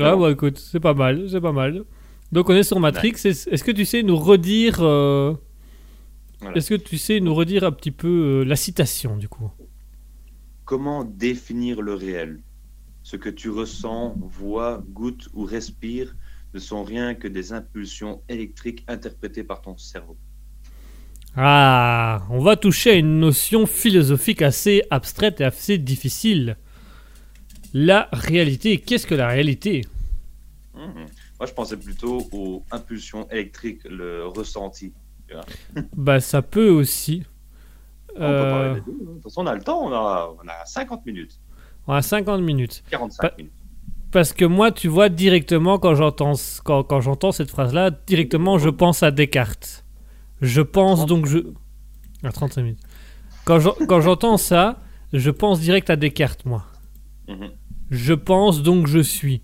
Ah bah écoute, c'est pas mal, c'est pas mal. Donc on est sur Matrix. Est- Est-ce que tu sais nous redire... euh, Voilà. Est-ce que tu sais nous redire un petit peu euh, la citation du coup? Comment définir le réel? Ce que tu ressens, vois, goûtes ou respires ne sont rien que des impulsions électriques interprétées par ton cerveau. Ah, on va toucher à une notion philosophique assez abstraite et assez difficile. La réalité. Qu'est-ce que la réalité? Mhm. Moi, je pensais plutôt aux impulsions électriques, le ressenti. Bah ça peut aussi. On peut Euh, parler des deux. hein. De toute façon, on a le temps, on a, on a 50 minutes, on a 50 minutes. 45 Pas- minutes. Parce que moi, tu vois, directement, quand j'entends, quand, quand j'entends cette phrase-là, directement, je pense à Descartes. Je pense 30. donc je... À 35 minutes. Quand, j'en- quand j'entends ça, je pense direct à Descartes, moi. Mhm. Je pense donc je suis.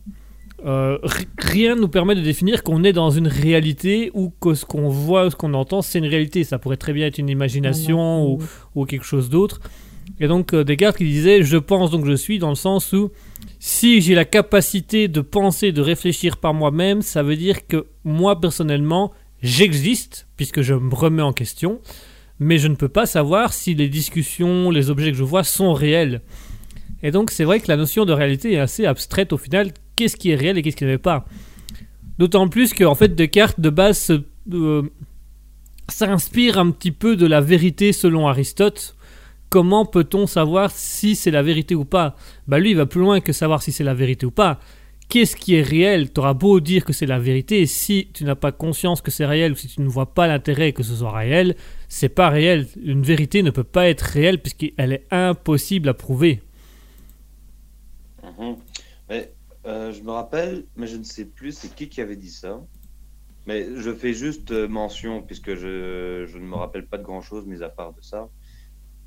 Euh, ri- rien ne nous permet de définir qu'on est dans une réalité ou que ce qu'on voit, ce qu'on entend, c'est une réalité. Ça pourrait très bien être une imagination ou, ou quelque chose d'autre. Et donc euh, Descartes qui disait je pense donc je suis dans le sens où si j'ai la capacité de penser, de réfléchir par moi-même, ça veut dire que moi personnellement j'existe puisque je me remets en question, mais je ne peux pas savoir si les discussions, les objets que je vois sont réels. Et donc c'est vrai que la notion de réalité est assez abstraite au final. Qu'est-ce qui est réel et qu'est-ce qui n'est pas? D'autant plus que en fait Descartes de base se- euh, s'inspire un petit peu de la vérité selon Aristote. Comment peut-on savoir si c'est la vérité ou pas? Bah lui il va plus loin que savoir si c'est la vérité ou pas. Qu'est-ce qui est réel? T'auras beau dire que c'est la vérité, si tu n'as pas conscience que c'est réel ou si tu ne vois pas l'intérêt que ce soit réel, c'est pas réel. Une vérité ne peut pas être réelle puisqu'elle est impossible à prouver. Mhm. Mais, euh, je me rappelle, mais je ne sais plus c'est qui qui avait dit ça. Mais je fais juste euh, mention, puisque je, ne me rappelle pas de grand-chose, mis à part de ça.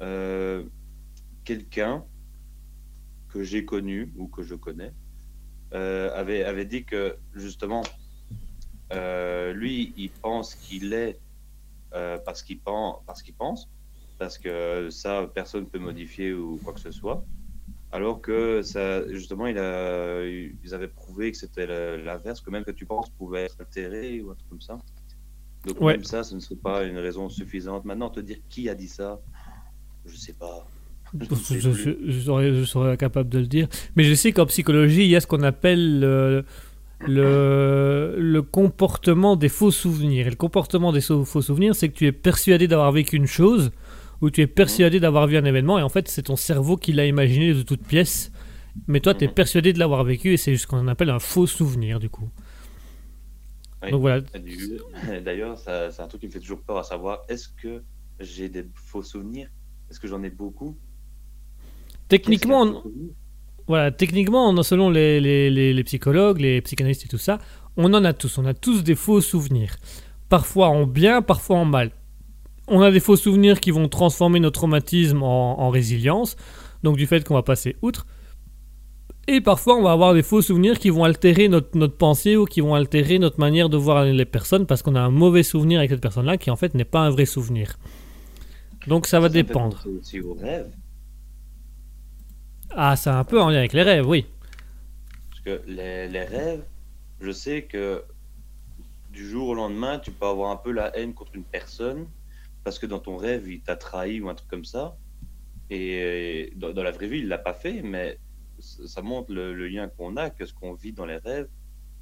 Euh, Quelqu'un que j'ai connu ou que je connais avait, avait dit que, justement, lui, il pense qu'il est parce qu'il pense, parce qu'il pense, parce que ça, personne ne peut modifier ou quoi que ce soit. Alors que ça, justement, il a, ils avaient prouvé que c'était l'inverse, que même que tu penses pouvait être altéré ou un truc comme ça. Donc Ouais. même ça, ce ne serait pas une raison suffisante. Maintenant, te dire qui a dit ça, je sais pas. Je, ne sais je- plus. je serais, je serais incapable de le dire. Mais je sais qu'en psychologie, il y a ce qu'on appelle le, le, le comportement des faux souvenirs. Et le comportement des faux souvenirs, c'est que tu es persuadé d'avoir vécu une chose ou tu es persuadé d'avoir vu un événement et en fait, c'est ton cerveau qui l'a imaginé de toutes pièces. Mais toi, tu es Mhm. persuadé de l'avoir vécu et c'est ce qu'on appelle un faux souvenir du coup. Oui. Donc voilà. D'ailleurs, c'est un truc qui me fait toujours peur à savoir est-ce que j'ai des faux souvenirs? Est-ce que j'en ai beaucoup? Techniquement, Voilà, techniquement, on- selon les, les- les- les psychologues, les psychanalystes et tout ça, on en a tous. On a tous des faux souvenirs. Parfois en bien, parfois en mal. On a des faux souvenirs qui vont transformer notre traumatisme en, en résilience, donc du fait qu'on va passer outre. Et parfois, on va avoir des faux souvenirs qui vont altérer notre, notre pensée ou qui vont altérer notre manière de voir les personnes parce qu'on a un mauvais souvenir avec cette personne-là qui en fait n'est pas un vrai souvenir. Donc ça va dépendre. penser aussi aux rêves. Ah, c'est un peu en lien avec les rêves, oui. Parce que les, les rêves, je sais que du jour au lendemain, tu peux avoir un peu la haine contre une personne parce que dans ton rêve, il t'a trahi ou un truc comme ça. Et dans, dans la vraie vie, il l'a pas fait, mais ça montre le, le lien qu'on a, que ce qu'on vit dans les rêves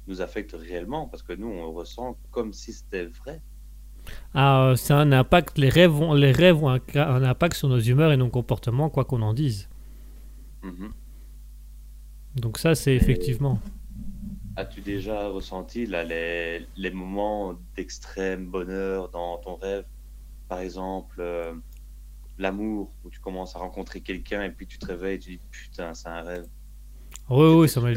nous affecte réellement parce que nous, on ressent comme si c'était vrai. Ah, euh, c'est un impact. Les rêves ont, les rêves ont un, un impact sur nos humeurs et nos comportements, quoi qu'on en dise. Mhm. Donc ça, c'est effectivement. As-tu déjà ressenti là, les, les moments d'extrême bonheur dans ton rêve Par exemple, euh, l'amour, où tu commences à rencontrer quelqu'un et puis tu te réveilles et tu dis putain, c'est un rêve. Oui, oui, ça m'est,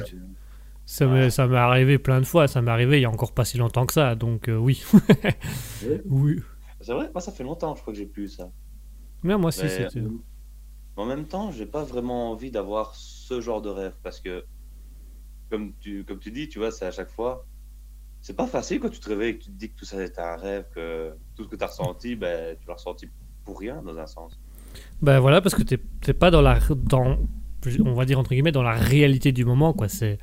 ça m'est, arrivé plein de fois. Ça m'est arrivé il y a encore pas si longtemps que ça. Donc euh, oui. Oui. C'est vrai, moi ça fait longtemps, je crois que j'ai plus ça. Mais moi aussi, Mais, c'était. euh, en même temps, j'ai pas vraiment envie d'avoir ce genre de rêve parce que, comme tu, comme tu dis, tu vois, c'est à chaque fois. C'est pas facile quand tu te réveilles et que tu te dis que tout ça était un rêve, que tout ce que tu as ressenti, ben, tu l'as ressenti pour rien dans un sens. Ben voilà, parce que t'es, t'es pas dans la, dans, on va dire entre guillemets, dans la réalité du moment, quoi. C'est,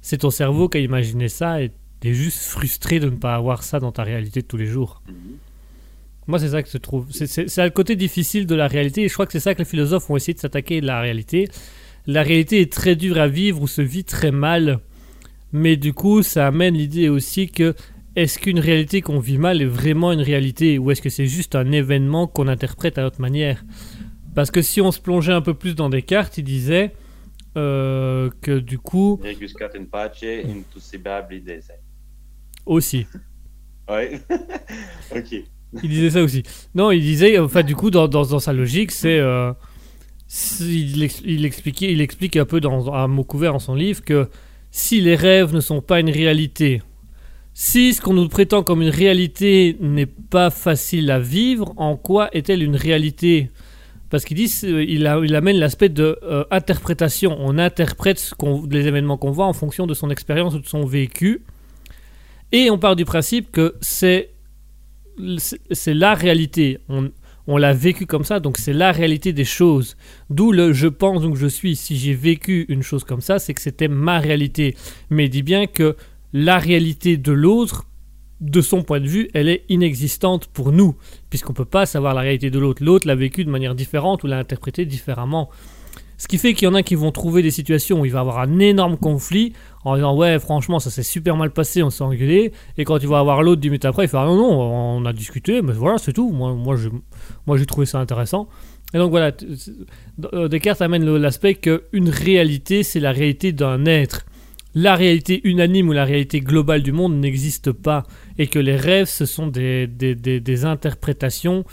c'est ton cerveau qui a imaginé ça et t'es juste frustré de ne pas avoir ça dans ta réalité de tous les jours. Moi, c'est ça que je trouve. C'est, c'est, c'est le côté difficile de la réalité, et je crois que c'est ça que les philosophes ont essayé de s'attaquer de la réalité. La réalité est très dure à vivre ou se vit très mal, mais du coup, ça amène l'idée aussi que est-ce qu'une réalité qu'on vit mal est vraiment une réalité, ou est-ce que c'est juste un événement qu'on interprète à notre manière? Parce que si on se plongeait un peu plus dans Descartes, il disait euh, que du coup, aussi. Ouais. ok. Il disait ça aussi. Non, il disait, enfin, du coup, dans, dans, dans sa logique, c'est. euh, il, il expliquait, il explique un peu dans, à mot couvert dans son livre que si les rêves ne sont pas une réalité, si ce qu'on nous prétend comme une réalité n'est pas facile à vivre, en quoi est-elle une réalité? Parce qu'il dit, c'est- il, a- amène l'aspect de euh, interprétation. On interprète les événements qu'on voit en fonction de son expérience ou de son vécu. Et on part du principe que c'est c'est la réalité. On, on l'a vécu comme ça, donc c'est la réalité des choses. D'où le je pense, donc je suis. Si j'ai vécu une chose comme ça, c'est que c'était ma réalité. Mais dis bien que la réalité de l'autre, de son point de vue, elle est inexistante pour nous, puisqu'on ne peut pas savoir la réalité de l'autre. L'autre l'a vécu de manière différente ou l'a interprété différemment. Ce qui fait qu'il y en a qui vont trouver des situations où il va y avoir un énorme conflit en disant ouais franchement ça s'est super mal passé, on s'est engueulé. Et quand tu vas avoir l'autre 10 minutes après il fait ah non non on a discuté mais voilà c'est tout. Moi moi j'ai moi trouvé ça intéressant. Et donc voilà euh, Descartes amène l'aspect qu'une réalité c'est la réalité d'un être. La réalité unanime ou la réalité globale du monde n'existe pas et que les rêves ce sont des, des, des- des interprétations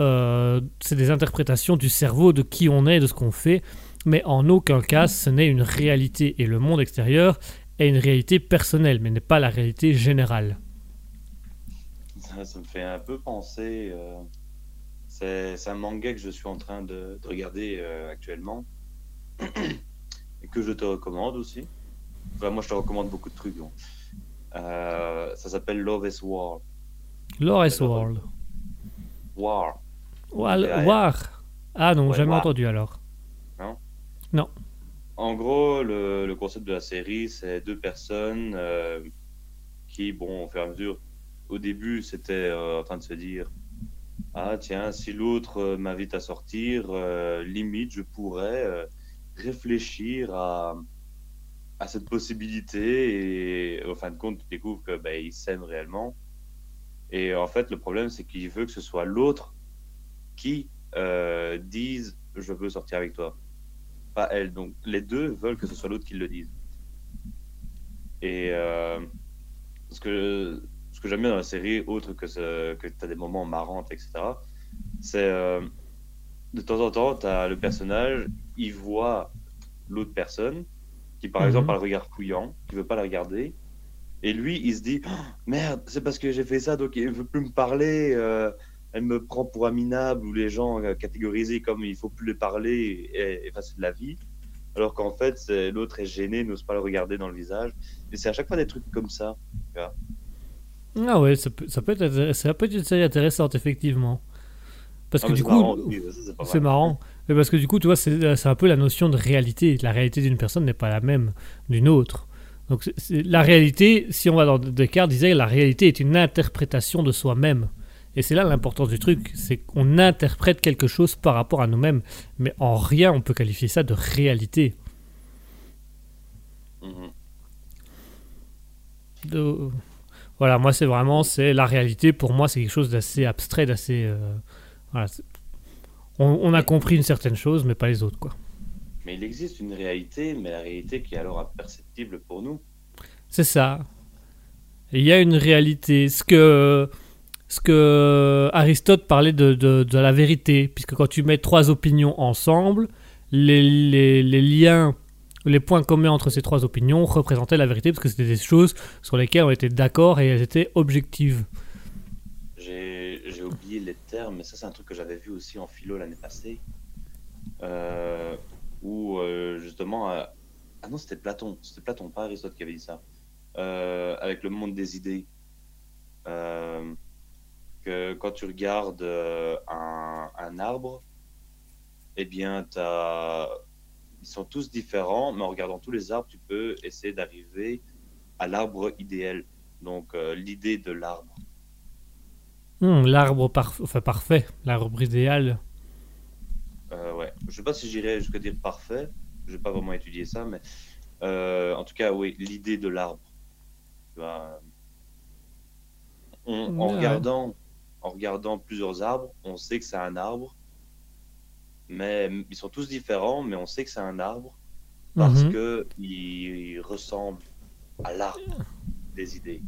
euh, c'est des interprétations du cerveau de qui on est de ce qu'on fait mais en aucun cas ce n'est une réalité et le monde extérieur est une réalité personnelle mais n'est pas la réalité générale Ça, ça me fait un peu penser. euh, c'est un manga que je suis en train de, de regarder euh, actuellement et que je te recommande aussi. Enfin, moi, je te recommande beaucoup de trucs. Euh, ça s'appelle Love is War. Lore is War. Ouais. War ah non Ouais, jamais War. entendu alors En gros, le, concept de la série, c'est deux personnes euh, qui, bon, au fur et à mesure, au début, c'était euh, en train de se dire Ah, tiens, si l'autre euh, m'invite à sortir, limite, je pourrais réfléchir à, à cette possibilité. Et au fin de compte, tu découvres que ben, ils s'aiment réellement. Et en fait, le problème, c'est qu'il veut que ce soit l'autre qui dise Je veux sortir avec toi pas elle. Donc les deux veulent que ce soit l'autre qui le dise. Et euh, ce que, ce que j'aime bien dans la série, autre que, ce, que tu as des moments marrants, etc., c'est euh, de temps en temps, tu as le personnage, il voit l'autre personne, qui par Mhm. exemple a le regard couillant, qui veut pas la regarder. Et lui, il se dit Oh, Merde, c'est parce que j'ai fait ça, donc il veut plus me parler. euh, elle me prend pour un minable ou les gens euh, catégorisés comme il faut plus les parler et effacer de la vie. Alors qu'en fait, l'autre est gêné, n'ose pas le regarder dans le visage. Et c'est à chaque fois des trucs comme ça. ah ouais ça peut, ça peut être intéress- ça peut être une série intéressante effectivement parce Ah, que du coup c'est marrant. Mais parce que du coup, tu vois, c'est c'est un peu la notion de réalité. La réalité d'une personne n'est pas la même d'une autre. Donc, la réalité, si on va dans Descartes, disait la réalité est une interprétation de soi-même. Et c'est là l'importance du truc, c'est qu'on interprète quelque chose par rapport à nous-mêmes, mais en rien on peut qualifier ça de réalité. Mhm. De- Voilà, moi c'est vraiment c'est la réalité. Pour moi, c'est quelque chose d'assez abstrait, d'assez. euh, voilà, on, on a compris une certaine chose, mais pas les autres, quoi. Mais il existe une réalité, mais la réalité qui est alors imperceptible pour nous. C'est ça. Il y a une réalité. Ce que, ce que Aristote parlait de, de, la vérité, puisque quand tu mets trois opinions ensemble, les, les, liens, les points communs entre ces trois opinions représentaient la vérité, parce que c'était des choses sur lesquelles on était d'accord et elles étaient objectives. J'ai oublié les termes, mais ça, c'est un truc que j'avais vu aussi en philo l'année passée. Euh, où euh, justement. euh, Ah non, c'était Platon. C'était Platon, pas Aristote qui avait dit ça. Avec le monde des idées. Que quand tu regardes euh, un, un arbre, eh bien, t'as- ils sont tous différents, mais en regardant tous les arbres, tu peux essayer d'arriver à l'arbre idéal. Donc, euh, l'idée de l'arbre. Hmm, l'arbre enfin, parfait, l'arbre idéal. Euh, ouais. Je sais pas si j'irais jusqu'à dire parfait. Je n'ai pas vraiment étudié ça, mais euh, en tout cas, oui, l'idée de l'arbre. On- en, Ouais. regardant, en regardant plusieurs arbres, on sait que c'est un arbre, mais ils sont tous différents, mais on sait que c'est un arbre parce Mhm. que il ressemble à l'arbre des idées.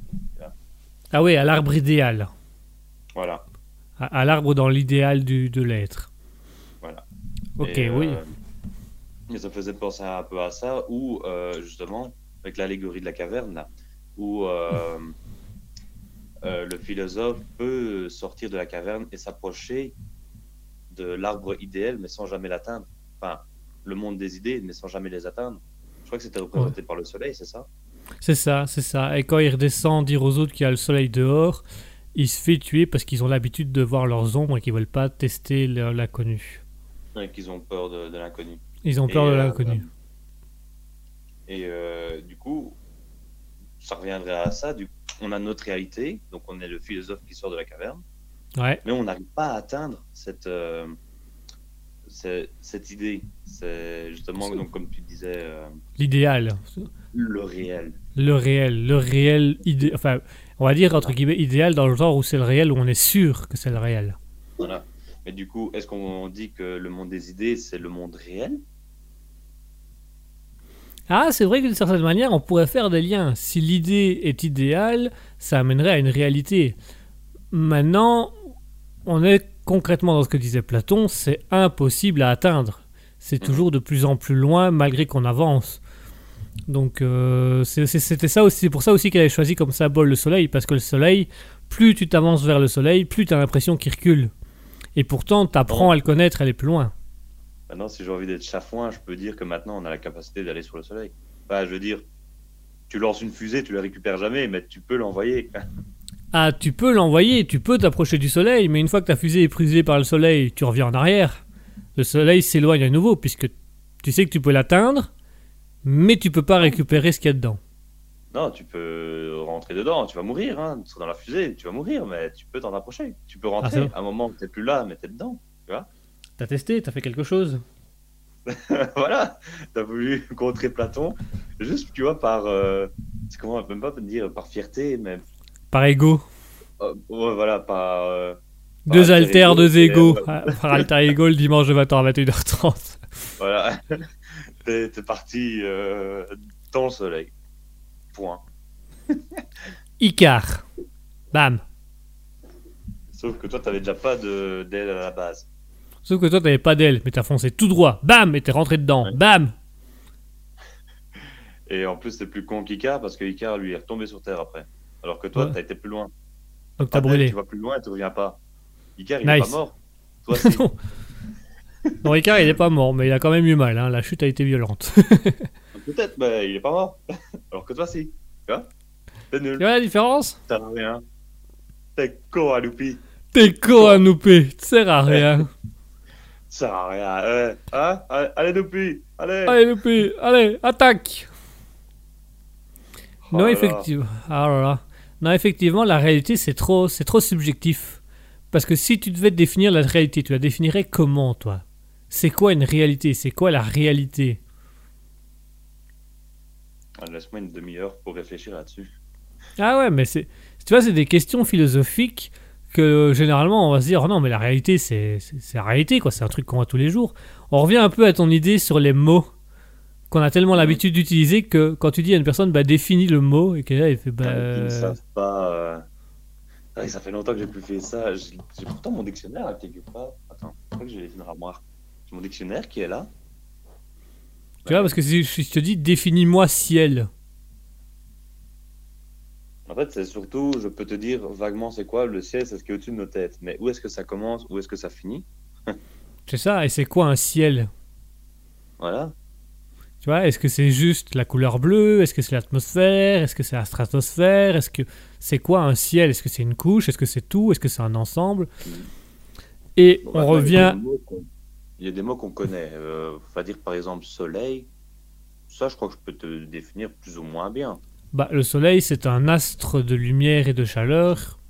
Ah oui, à l'arbre idéal. Voilà. À, à l'arbre dans l'idéal du- de l'être. Voilà. Ok, Et, oui. euh, et ça me faisait penser un peu à ça, où euh, justement, avec l'allégorie de la caverne, là, où euh, euh, le philosophe peut sortir de la caverne et s'approcher de l'arbre idéal, mais sans jamais l'atteindre. Enfin, le monde des idées, mais sans jamais les atteindre. Je crois que c'était représenté par le soleil, c'est ça? C'est ça, c'est ça. Et quand il redescend dire aux autres qu'il y a le soleil dehors, il se fait tuer parce qu'ils ont l'habitude de voir leurs ombres et qu'ils veulent pas tester l'inconnu. Ouais, qu'ils ont peur de, de l'inconnu. Ils ont peur Et, de euh, l'inconnu. Et euh, du coup, ça reviendrait à ça. Du on a notre réalité, donc on est le philosophe qui sort de la caverne, Ouais. mais on n'arrive pas à atteindre cette, euh, cette idée. C'est justement, donc, comme tu disais, euh, L'idéal. le réel. Le réel. Le réel idé... Enfin, on va dire entre guillemets idéal dans le genre où c'est le réel, où on est sûr que c'est le réel. Voilà. Mais du coup, est-ce qu'on dit que le monde des idées, c'est le monde réel? Ah, c'est vrai que d'une certaine manière, on pourrait faire des liens. Si l'idée est idéale, ça amènerait à une réalité. Maintenant, on est concrètement dans ce que disait Platon, c'est impossible à atteindre. C'est Mhm. toujours de plus en plus loin malgré qu'on avance. Donc euh, c'était ça aussi, c'est pour ça aussi qu'elle avait choisi comme symbole le soleil, parce que le soleil, plus tu t'avances vers le soleil, plus tu as l'impression qu'il recule. Et pourtant, tu apprends à le connaître, aller plus loin. Maintenant, si j'ai envie d'être chafouin, je peux dire que maintenant, on a la capacité d'aller sur le soleil. Enfin, je veux dire, tu lances une fusée, tu la récupères jamais, mais tu peux l'envoyer. Ah, tu peux l'envoyer, tu peux t'approcher du soleil, mais une fois que ta fusée est brisée par le soleil, tu reviens en arrière. Le soleil s'éloigne à nouveau, puisque tu sais que tu peux l'atteindre, mais tu peux pas récupérer ce qu'il y a dedans. Non, tu peux rentrer dedans, tu vas mourir. Hein. Tu seras dans la fusée, tu vas mourir, mais tu peux t'en approcher. Tu peux Ah, rentrer. à un moment, tu n'es plus là, mais tu es dedans. T'as testé, t'as fait quelque chose voilà, tu as voulu contrer Platon, juste, tu vois, par. euh, c'est comment, même pas dire par fierté, mais. Par ego. euh, ouais, voilà, par. euh, Deux alter altères, ego, deux égaux. Ah, Par alter ego le dimanche de 20h à 21h30. voilà. t'es es parti euh, dans le soleil. Point. Icar. Bam. Sauf que toi, tu déjà pas d'aile à la base. Sauf que toi, t'avais pas d'aile, mais t'as foncé tout droit. Bam Et t'es rentré dedans. Ouais. Bam Et en plus, c'est plus con qu'Icar parce que Icar, lui, est retombé sur Terre après. Alors que toi, Ouais. t'as été plus loin. Donc t'as brûlé. Tu vas plus loin, tu reviens pas. Icar, il est pas mort. Toi, si. non. non, Icar, il est pas mort, mais il a quand même eu mal. hein. La chute a été violente. Peut-être, mais il est pas mort. Alors que toi, si. Tu vois? T'es tu nul. vois la différence? T'as rien. T'es con à loupi. T'es con à nouper, tu sers à rien. Ça sert à rien. Ouais. Hein allez, allez, loupi. Allez. Allez, allez, attaque Oh Non, là là. effectivement. Ah là là. Non, effectivement, la réalité, c'est trop, c'est trop subjectif. Parce que si tu devais définir la réalité, tu la définirais comment, toi? C'est quoi une réalité? C'est quoi la réalité? Ah, Laisse-moi une demi-heure pour réfléchir là-dessus. Ah ouais, mais c'est, tu vois, c'est des questions philosophiques que généralement on va se dire, oh non, mais la réalité, c'est, la réalité, quoi. C'est un truc qu'on voit tous les jours. On revient un peu à ton idée sur les mots qu'on a tellement Mhm. l'habitude d'utiliser que quand tu dis à une personne, bah définis le mot et que là il fait, bah. Ils ne savent pas. euh, ouais, ça fait longtemps que j'ai plus fait ça. J'ai pourtant mon dictionnaire là, quelque part. Attends, je crois que j'ai une armoire. J'ai mon dictionnaire qui est là. Tu vois, parce que si si je te dis définis-moi ciel, En fait, c'est surtout, je peux te dire vaguement c'est quoi le ciel, c'est ce qui est au-dessus de nos têtes. Mais où est-ce que ça commence, où est-ce que ça finit? C'est ça, et c'est quoi un ciel? Voilà. Tu vois, est-ce que c'est juste la couleur bleue? Est-ce que c'est l'atmosphère? Est-ce que c'est la stratosphère? Est-ce que c'est quoi un ciel? Est-ce que c'est une couche? Est-ce que c'est tout? Est-ce que c'est un ensemble? Et Bon, on revient. Il y a des mots qu'on connaît. Euh, on va dire par exemple soleil. Ça, je crois que je peux te définir plus ou moins bien. Bah, le Soleil, c'est un astre de lumière et de chaleur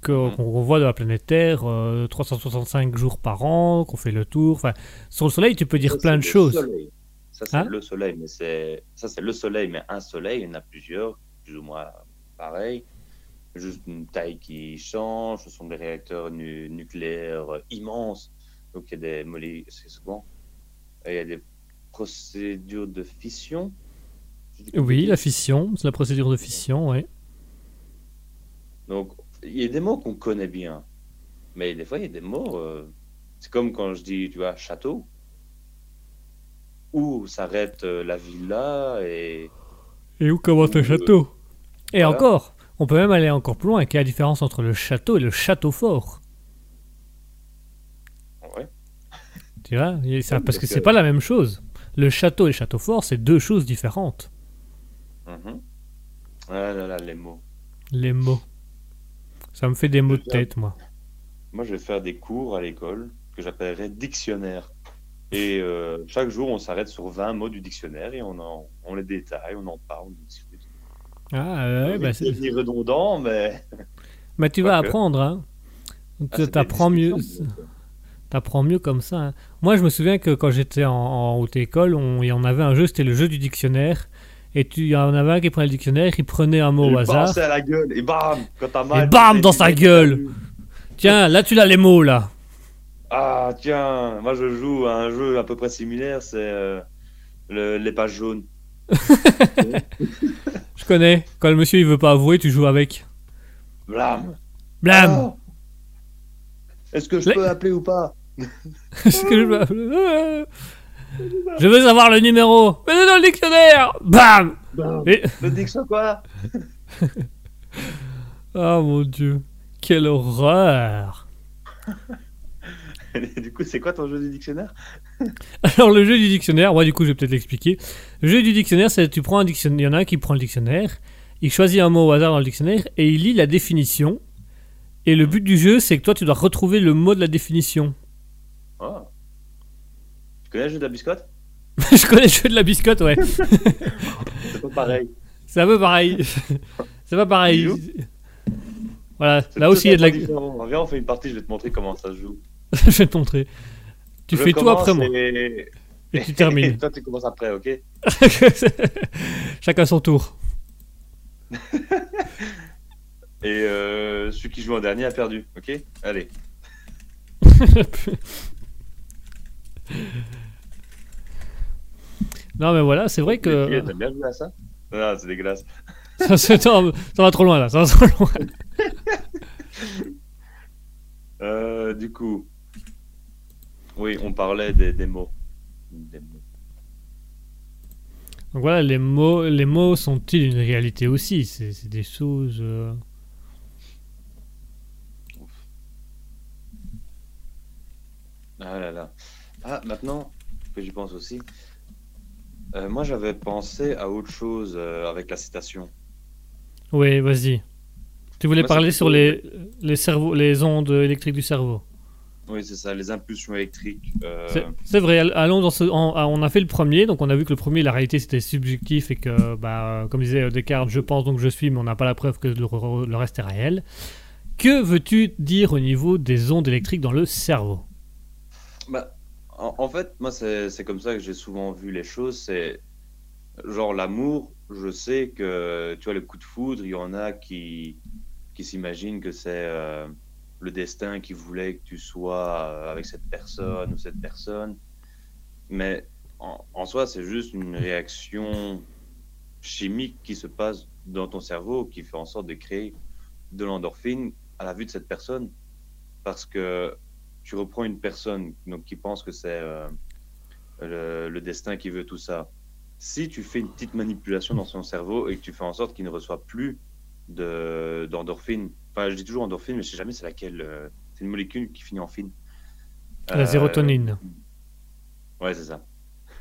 que- Mhm. qu'on voit de la planète Terre euh, 365 jours par an, qu'on fait le tour. Enfin, sur le Soleil, tu peux dire Ça, plein de choses. soleil. Ça, c'est Hein le soleil, mais c'est ça, c'est le soleil, mais un soleil, il y en a plusieurs, plus ou moins pareil. Juste une taille qui change. Ce sont des réacteurs nu- nucléaires euh, immenses. Donc il y a des molécules. C'est souvent. Il y a des procédures de fission. Je dis pas de Oui, la fission, c'est la procédure de fission, oui. Donc, il y a des mots qu'on connaît bien. Mais des fois, il y a des mots. euh, c'est comme quand je dis, tu vois, château. Où s'arrête euh, la villa et. Et où commence le Ou, euh, château? Et voilà. encore, on peut même aller encore plus loin. Quelle est la différence entre le château et le château fort? Ouais. Tu vois ça- Parce que c'est pas la même chose. Le château et le château fort, c'est deux choses différentes. Mhm. Ah là là, les mots. Les mots. Ça me fait des mots de tête, moi. Moi, je vais faire des cours à l'école que j'appellerais dictionnaire. Et euh, chaque jour, on s'arrête sur 20 mots du dictionnaire et on, en, on les détaille, on en parle, on discute. Ah, ouais, bah, c'est- redondant, mais. Mais tu vas apprendre, hein. Ah, Tu une mieux. euh, T'apprends mieux comme ça. hein. Moi, je me souviens que quand j'étais en, en haute école, on, et on avait un jeu, c'était le jeu du dictionnaire. Et tu, il y en avait un qui prenait le dictionnaire, il prenait un mot lui au hasard. à la gueule et bam Quand t'as mal. Et bam, dans sa gueule. Tiens, là, tu l'as les mots, là. Ah, tiens, moi je joue à un jeu à peu près similaire, c'est euh, le- les pages jaunes. Je connais. Quand le monsieur, il veut pas avouer, tu joues avec. Blam Blam Ah Est-ce que je Les- peux appeler ou pas? Est-ce que je veux- Je veux savoir le numéro. Mets-le dans le dictionnaire. Bam Bam. Et- Le Dixon quoi Oh mon dieu. Quelle horreur. Du coup, c'est quoi ton jeu du dictionnaire? Alors le jeu du dictionnaire, ouais du coup je vais peut-être l'expliquer. Le jeu du dictionnaire, c'est tu prends un dictionnaire, il y en a un qui prend le dictionnaire, il choisit un mot au hasard dans le dictionnaire et il lit la définition. Et le but du jeu, c'est que toi tu dois retrouver le mot de la définition. Tu connais le jeu de la biscotte je connais le jeu de la biscotte, ouais. C'est pas pareil. C'est un peu pareil. c'est pas pareil. Voilà, là aussi il y a de la. différent. Viens, on fait une partie, je vais te montrer comment ça se joue. je vais te montrer. Tu Je fais tout après moi Et... et tu termines. toi, tu commences après, ok Chacun son tour. Et euh, celui qui joue en dernier a perdu, ok Allez. Non mais voilà, c'est vrai Ok, que T'aimes bien jouer à ça Ah, c'est dégueulasse. ça, va trop loin là, ça va trop loin. Euh, du coup, oui, on parlait des, des mots. Des mots. Donc voilà, les mots, les mots sont-ils une réalité aussi? C'est c'est des choses. euh, Ah là là. Ah, maintenant que j'y pense aussi, euh, moi j'avais pensé à autre chose euh, avec la citation. Oui, vas-y. Tu voulais Moi, parler sur les, les, cerveaux, les ondes électriques du cerveau. Oui, c'est ça, les impulsions électriques. euh, C'est- vrai, all- allons dans ce. en- ah, on a fait le premier, donc on a vu que le premier, la réalité c'était subjectif et que, bah, comme disait Descartes, je pense donc je suis, mais on n'a pas la preuve que le, le reste est réel. Que veux-tu dire au niveau des ondes électriques dans le cerveau? Bah, en, fait, moi, c'est c'est comme ça que j'ai souvent vu les choses. C'est genre l'amour. Je sais que, tu vois, le coup de foudre, il y en a qui, qui s'imaginent que c'est euh, le destin qui voulait que tu sois euh, avec cette personne ou cette personne. Mais en, en soi, c'est juste une réaction chimique qui se passe dans ton cerveau qui fait en sorte de créer de l'endorphine à la vue de cette personne. Parce que tu reprends une personne donc, qui pense que c'est euh, le, le destin qui veut tout ça. Si tu fais une petite manipulation dans son cerveau et que tu fais en sorte qu'il ne reçoit plus de- d'endorphine, enfin je dis toujours endorphine, mais je sais jamais c'est laquelle. euh, c'est une molécule qui finit en fine. La Euh, sérotonine, Ouais, c'est ça.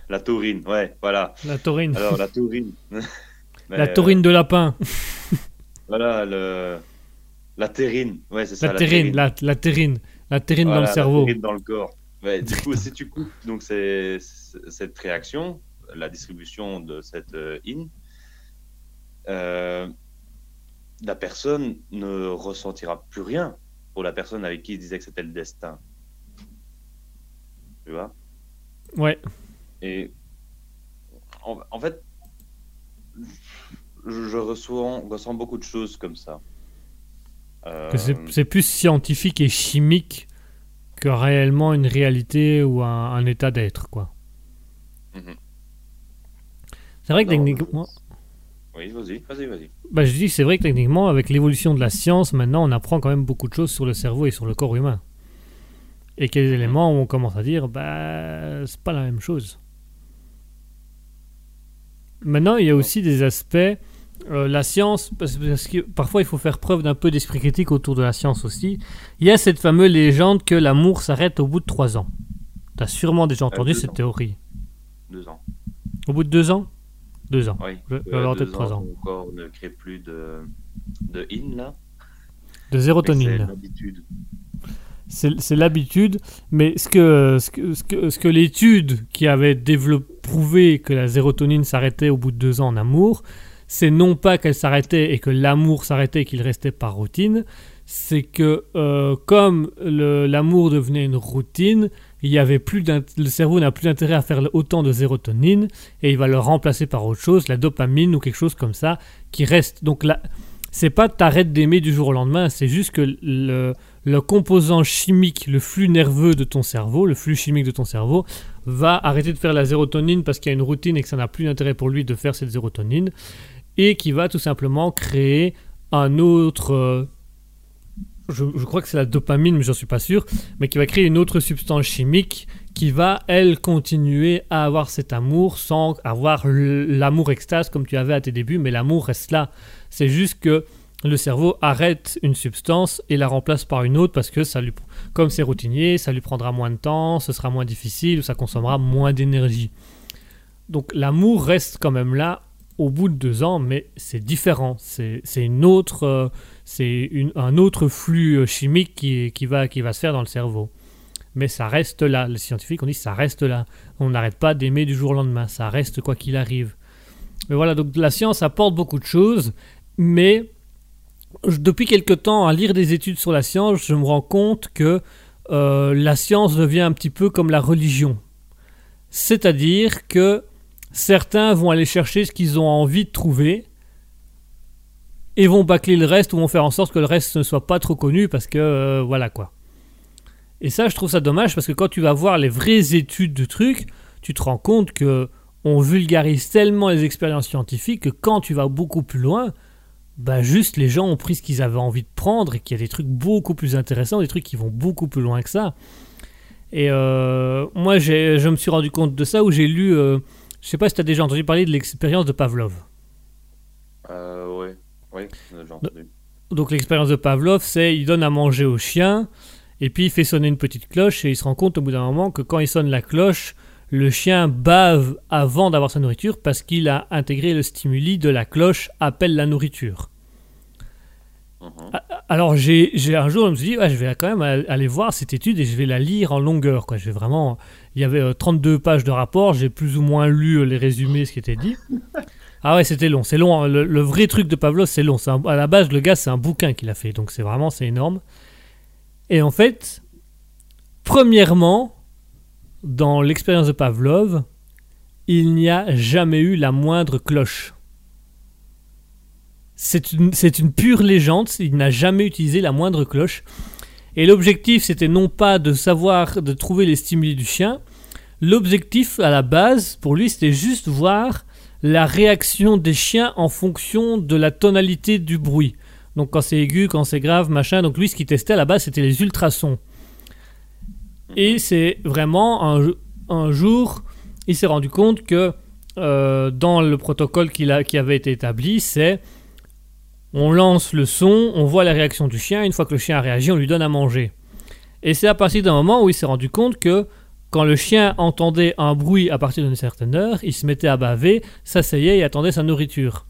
La taurine, ouais, voilà. la taurine, Alors la taurine. la Mais, taurine de lapin, voilà, le... la terrine, ouais, c'est ça. la terrine, la, la terrine, la terrine dans le la cerveau. terrine dans le corps. Ouais, du coup, si tu coupes donc c'est- c'est- cette réaction, la distribution de cette euh, in, euh, la personne ne ressentira plus rien pour la personne avec qui il disait que c'était le destin. Tu vois? Ouais, Et en, en fait, je, je reçois, ressens beaucoup de choses comme ça. Euh, c'est plus scientifique et chimique que réellement une réalité ou un, un état d'être, quoi. Mhm. C'est vrai que Non, techniquement, Oui, vas-y, vas-y, vas-y. bah, je dis c'est vrai que techniquement, avec l'évolution de la science, maintenant, on apprend quand même beaucoup de choses sur le cerveau et sur le corps humain. Et a des éléments on commence à dire, bah, c'est pas la même chose. Maintenant, il y a aussi des aspects, euh, la science, parce, parce que parfois il faut faire preuve d'un peu d'esprit critique autour de la science aussi. Il y a cette fameuse légende que l'amour s'arrête au bout de trois ans. T'as sûrement déjà entendu deux cette ans. théorie. Deux ans. Au bout de deux ans? Deux ans. Oui. Je- Euh, en deux tête trois ans. Ton corps ne crée plus de, de in là. de Mais sérotonine. C'est l'habitude. C'est c'est l'habitude, mais ce que, ce que, ce que, ce que l'étude qui avait développé, prouvé que la sérotonine s'arrêtait au bout de deux ans en amour, c'est non pas qu'elle s'arrêtait et que l'amour s'arrêtait et qu'il restait par routine, c'est que euh, comme l'amour devenait une routine, il y avait plus le cerveau n'a plus d'intérêt à faire autant de sérotonine et il va le remplacer par autre chose, la dopamine ou quelque chose comme ça, qui reste. Donc là, c'est pas t'arrêtes d'aimer du jour au lendemain, c'est juste que le, le composant chimique, le flux nerveux de ton cerveau, le flux chimique de ton cerveau, va arrêter de faire la sérotonine parce qu'il y a une routine et que ça n'a plus d'intérêt pour lui de faire cette sérotonine, et qui va tout simplement créer un autre... euh, je, crois que c'est la dopamine, mais j'en suis pas sûr, mais qui va créer une autre substance chimique qui va, elle, continuer à avoir cet amour sans avoir l'amour extase comme tu avais à tes débuts, mais l'amour reste là. C'est juste que le cerveau arrête une substance et la remplace par une autre parce que ça lui, comme c'est routinier, ça lui prendra moins de temps, ce sera moins difficile, ça consommera moins d'énergie. Donc l'amour reste quand même là au bout de deux ans, mais c'est différent. C'est une autre, euh, c'est un autre flux euh, chimique qui, qui va, qui va se faire dans le cerveau. Mais ça reste là. Les scientifiques ont dit ça reste là. On n'arrête pas d'aimer du jour au lendemain. Ça reste quoi qu'il arrive. Mais voilà, donc la science apporte beaucoup de choses, mais depuis quelque temps, à lire des études sur la science, je me rends compte que euh, la science devient un petit peu comme la religion. C'est-à-dire que certains vont aller chercher ce qu'ils ont envie de trouver et vont bâcler le reste ou vont faire en sorte que le reste ne soit pas trop connu parce que euh, voilà quoi. Et ça, je trouve ça dommage parce que quand tu vas voir les vraies études de trucs, tu te rends compte que on vulgarise tellement les expériences scientifiques que quand tu vas beaucoup plus loin, bah juste les gens ont pris ce qu'ils avaient envie de prendre et qu'il y a des trucs beaucoup plus intéressants, des trucs qui vont beaucoup plus loin que ça. Et euh, moi, je me suis rendu compte de ça où j'ai lu, euh, je sais pas si tu as déjà entendu parler de l'expérience de Pavlov. Euh, ouais, ouais, j'ai entendu. Donc l'expérience de Pavlov, c'est il donne à manger au chien et puis il fait sonner une petite cloche et il se rend compte au bout d'un moment que quand il sonne la cloche, le chien bave avant d'avoir sa nourriture parce qu'il a intégré le stimuli de la cloche appelle la nourriture. Mhm. Alors j'ai j'ai- un jour je me suis dit ouais, je vais quand même al- aller voir cette étude et je vais la lire en longueur quoi. Je vais vraiment il y avait euh, 32 pages de rapport, j'ai plus ou moins lu euh, les résumés ce qui était dit. Ah ouais, c'était long, c'est long. hein. Le, le vrai truc de Pavlov, c'est long. C'est un- à la base, le gars, c'est un bouquin qu'il a fait, donc c'est vraiment c'est énorme. Et en fait, premièrement, dans l'expérience de Pavlov, il n'y a jamais eu la moindre cloche. C'est une, pure légende, il n'a jamais utilisé la moindre cloche. Et l'objectif, c'était non pas de savoir, de trouver les stimuli du chien. L'objectif, à la base, pour lui, c'était juste voir la réaction des chiens en fonction de la tonalité du bruit. Donc quand c'est aigu, quand c'est grave, machin. Donc lui, ce qu'il testait à la base, c'était les ultrasons. Et c'est vraiment un, jour, il s'est rendu compte que euh, dans le protocole qui avait été établi, c'est on lance le son, on voit la réaction du chien, une fois que le chien a réagi, on lui donne à manger. Et c'est à partir d'un moment où il s'est rendu compte que quand le chien entendait un bruit à partir d'une certaine heure, il se mettait à baver, s'asseyait et attendait sa nourriture.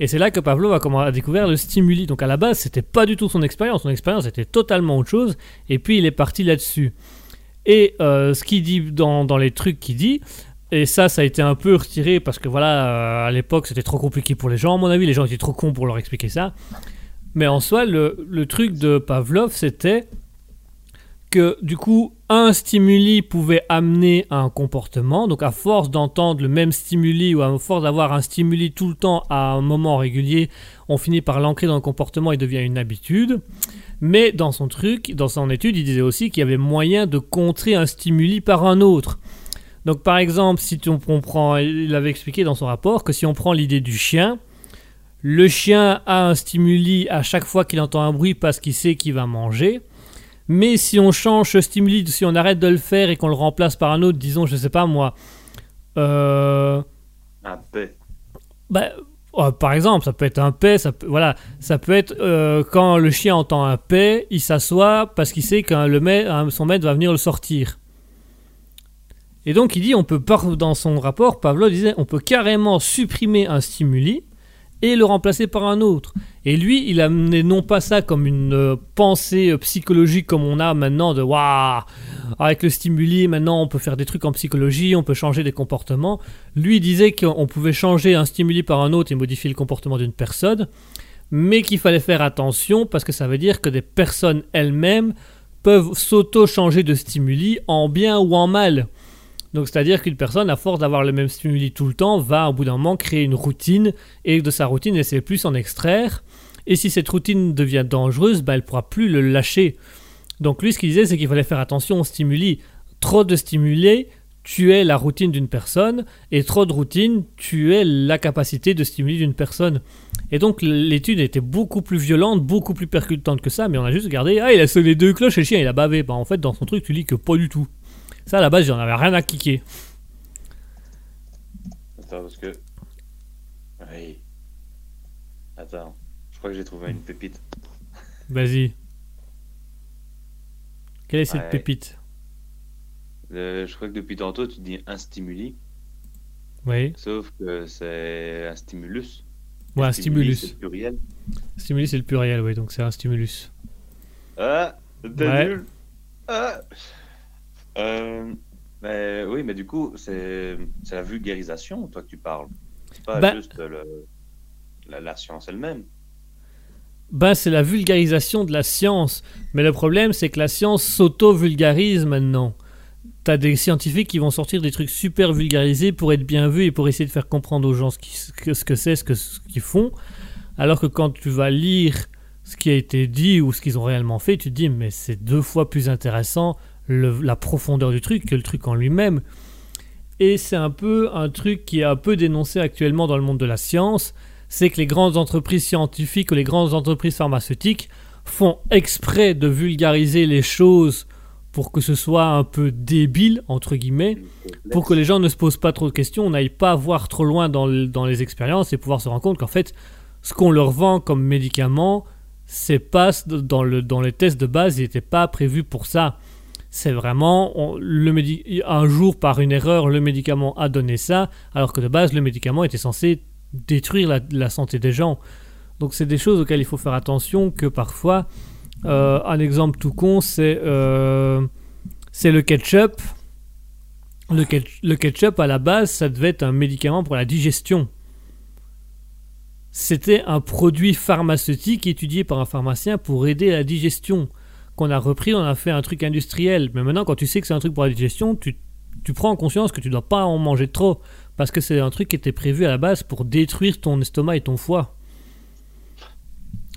Et c'est là que Pavlov a, découvert le stimuli. Donc à la base, c'était pas du tout son expérience. Son expérience était totalement autre chose. Et puis il est parti là-dessus. Et euh, ce qu'il dit dans les trucs qu'il dit, et ça, ça a été un peu retiré parce que voilà, euh, à l'époque, c'était trop compliqué pour les gens. À mon avis, les gens étaient trop cons pour leur expliquer ça. Mais en soi, le, truc de Pavlov, c'était que du coup, un stimuli pouvait amener à un comportement. Donc, à force d'entendre le même stimuli ou à force d'avoir un stimuli tout le temps à un moment régulier, on finit par l'ancrer dans le comportement et devient une habitude. Mais dans son truc, dans son étude, il disait aussi qu'il y avait moyen de contrer un stimuli par un autre. Donc, par exemple, si tu- on prend, il avait expliqué dans son rapport que si on prend l'idée du chien, le chien a un stimuli à chaque fois qu'il entend un bruit parce qu'il sait qu'il va manger. Mais si on change ce stimuli, si on arrête de le faire et qu'on le remplace par un autre, disons, je sais pas moi, euh, Un paix. bah, euh, par exemple, ça peut être un paix, ça peut, voilà, ça peut être euh, quand le chien entend un paix, il s'assoit parce qu'il sait que le maître, son maître va venir le sortir. Et donc il dit, on peut dans son rapport, Pavlov disait, on peut carrément supprimer un stimuli et le remplacer par un autre. Et lui, il amenait non pas ça comme une euh, pensée euh, psychologique comme on a maintenant de waouh, avec le stimuli, maintenant on peut faire des trucs en psychologie, on peut changer des comportements. Lui disait qu'on pouvait changer un stimuli par un autre et modifier le comportement d'une personne, mais qu'il fallait faire attention parce que ça veut dire que des personnes elles-mêmes peuvent s'auto-changer de stimuli en bien ou en mal. Donc c'est-à-dire qu'une personne, à force d'avoir le même stimuli tout le temps, va au bout d'un moment créer une routine et de sa routine, elle sait plus s'en extraire. Et si cette routine devient dangereuse, bah, elle ne pourra plus le lâcher. Donc lui, ce qu'il disait, c'est qu'il fallait faire attention aux stimuli. Trop de stimuli tuait la routine d'une personne, et trop de routine tuait la capacité de stimuler d'une personne. Et donc l'étude était beaucoup plus violente, beaucoup plus percutante que ça, mais on a juste regardé, ah il a sonné deux cloches et le chien il a bavé. Bah en fait dans son truc tu lis que pas du tout. Ça, à la base, j'en avais rien à kicker. Attends, parce que. Oui. Attends, je crois que j'ai trouvé une pépite. Vas-y. Quelle est cette Ouais. pépite? Euh, je crois que depuis tantôt tu dis un stimuli, Oui. sauf que c'est un stimulus. Ouais, un stimulus. c'est le pluriel. Stimulus, c'est le pluriel, oui, donc c'est un stimulus. Ah, t'es Ouais. nul. Ah. Euh, mais oui, mais du coup, c'est la vulgarisation, toi, que tu parles. C'est pas Bah- juste le- la, la science elle-même. Ben, c'est la vulgarisation de la science. Mais le problème, c'est que la science s'auto-vulgarise maintenant. T'as des scientifiques qui vont sortir des trucs super vulgarisés pour être bien vus et pour essayer de faire comprendre aux gens ce, qui- ce que ce que c'est, ce que- ce qu'ils font. Alors que quand tu vas lire ce qui a été dit ou ce qu'ils ont réellement fait, tu te dis, mais c'est deux fois plus intéressant la profondeur du truc que le truc en lui-même. Et c'est un peu un truc qui est un peu dénoncé actuellement dans le monde de la science, c'est que les grandes entreprises scientifiques ou les grandes entreprises pharmaceutiques font exprès de vulgariser les choses pour que ce soit un peu débile, entre guillemets, pour que les gens ne se posent pas trop de questions, n'aillent pas voir trop loin dans, dans les expériences et pouvoir se rendre compte qu'en fait, ce qu'on leur vend comme médicament, c'est pas dans, le, dans les tests de base, il n'était pas prévu pour ça. C'est vraiment un jour par une erreur, le médicament a donné ça, alors que de base, le médicament était censé détruire la, santé des gens. Donc c'est des choses auxquelles il faut faire attention que parfois, euh, un exemple tout con, c'est euh, c'est le ketchup. Le, le ketchup, à la base, ça devait être un médicament pour la digestion. C'était un produit pharmaceutique étudié par un pharmacien pour aider la digestion. Qu'on a repris, on a fait un truc industriel. Mais maintenant, quand tu sais que c'est un truc pour la digestion, tu, tu prends en conscience que tu dois pas en manger trop. Parce que c'est un truc qui était prévu à la base pour détruire ton estomac et ton foie.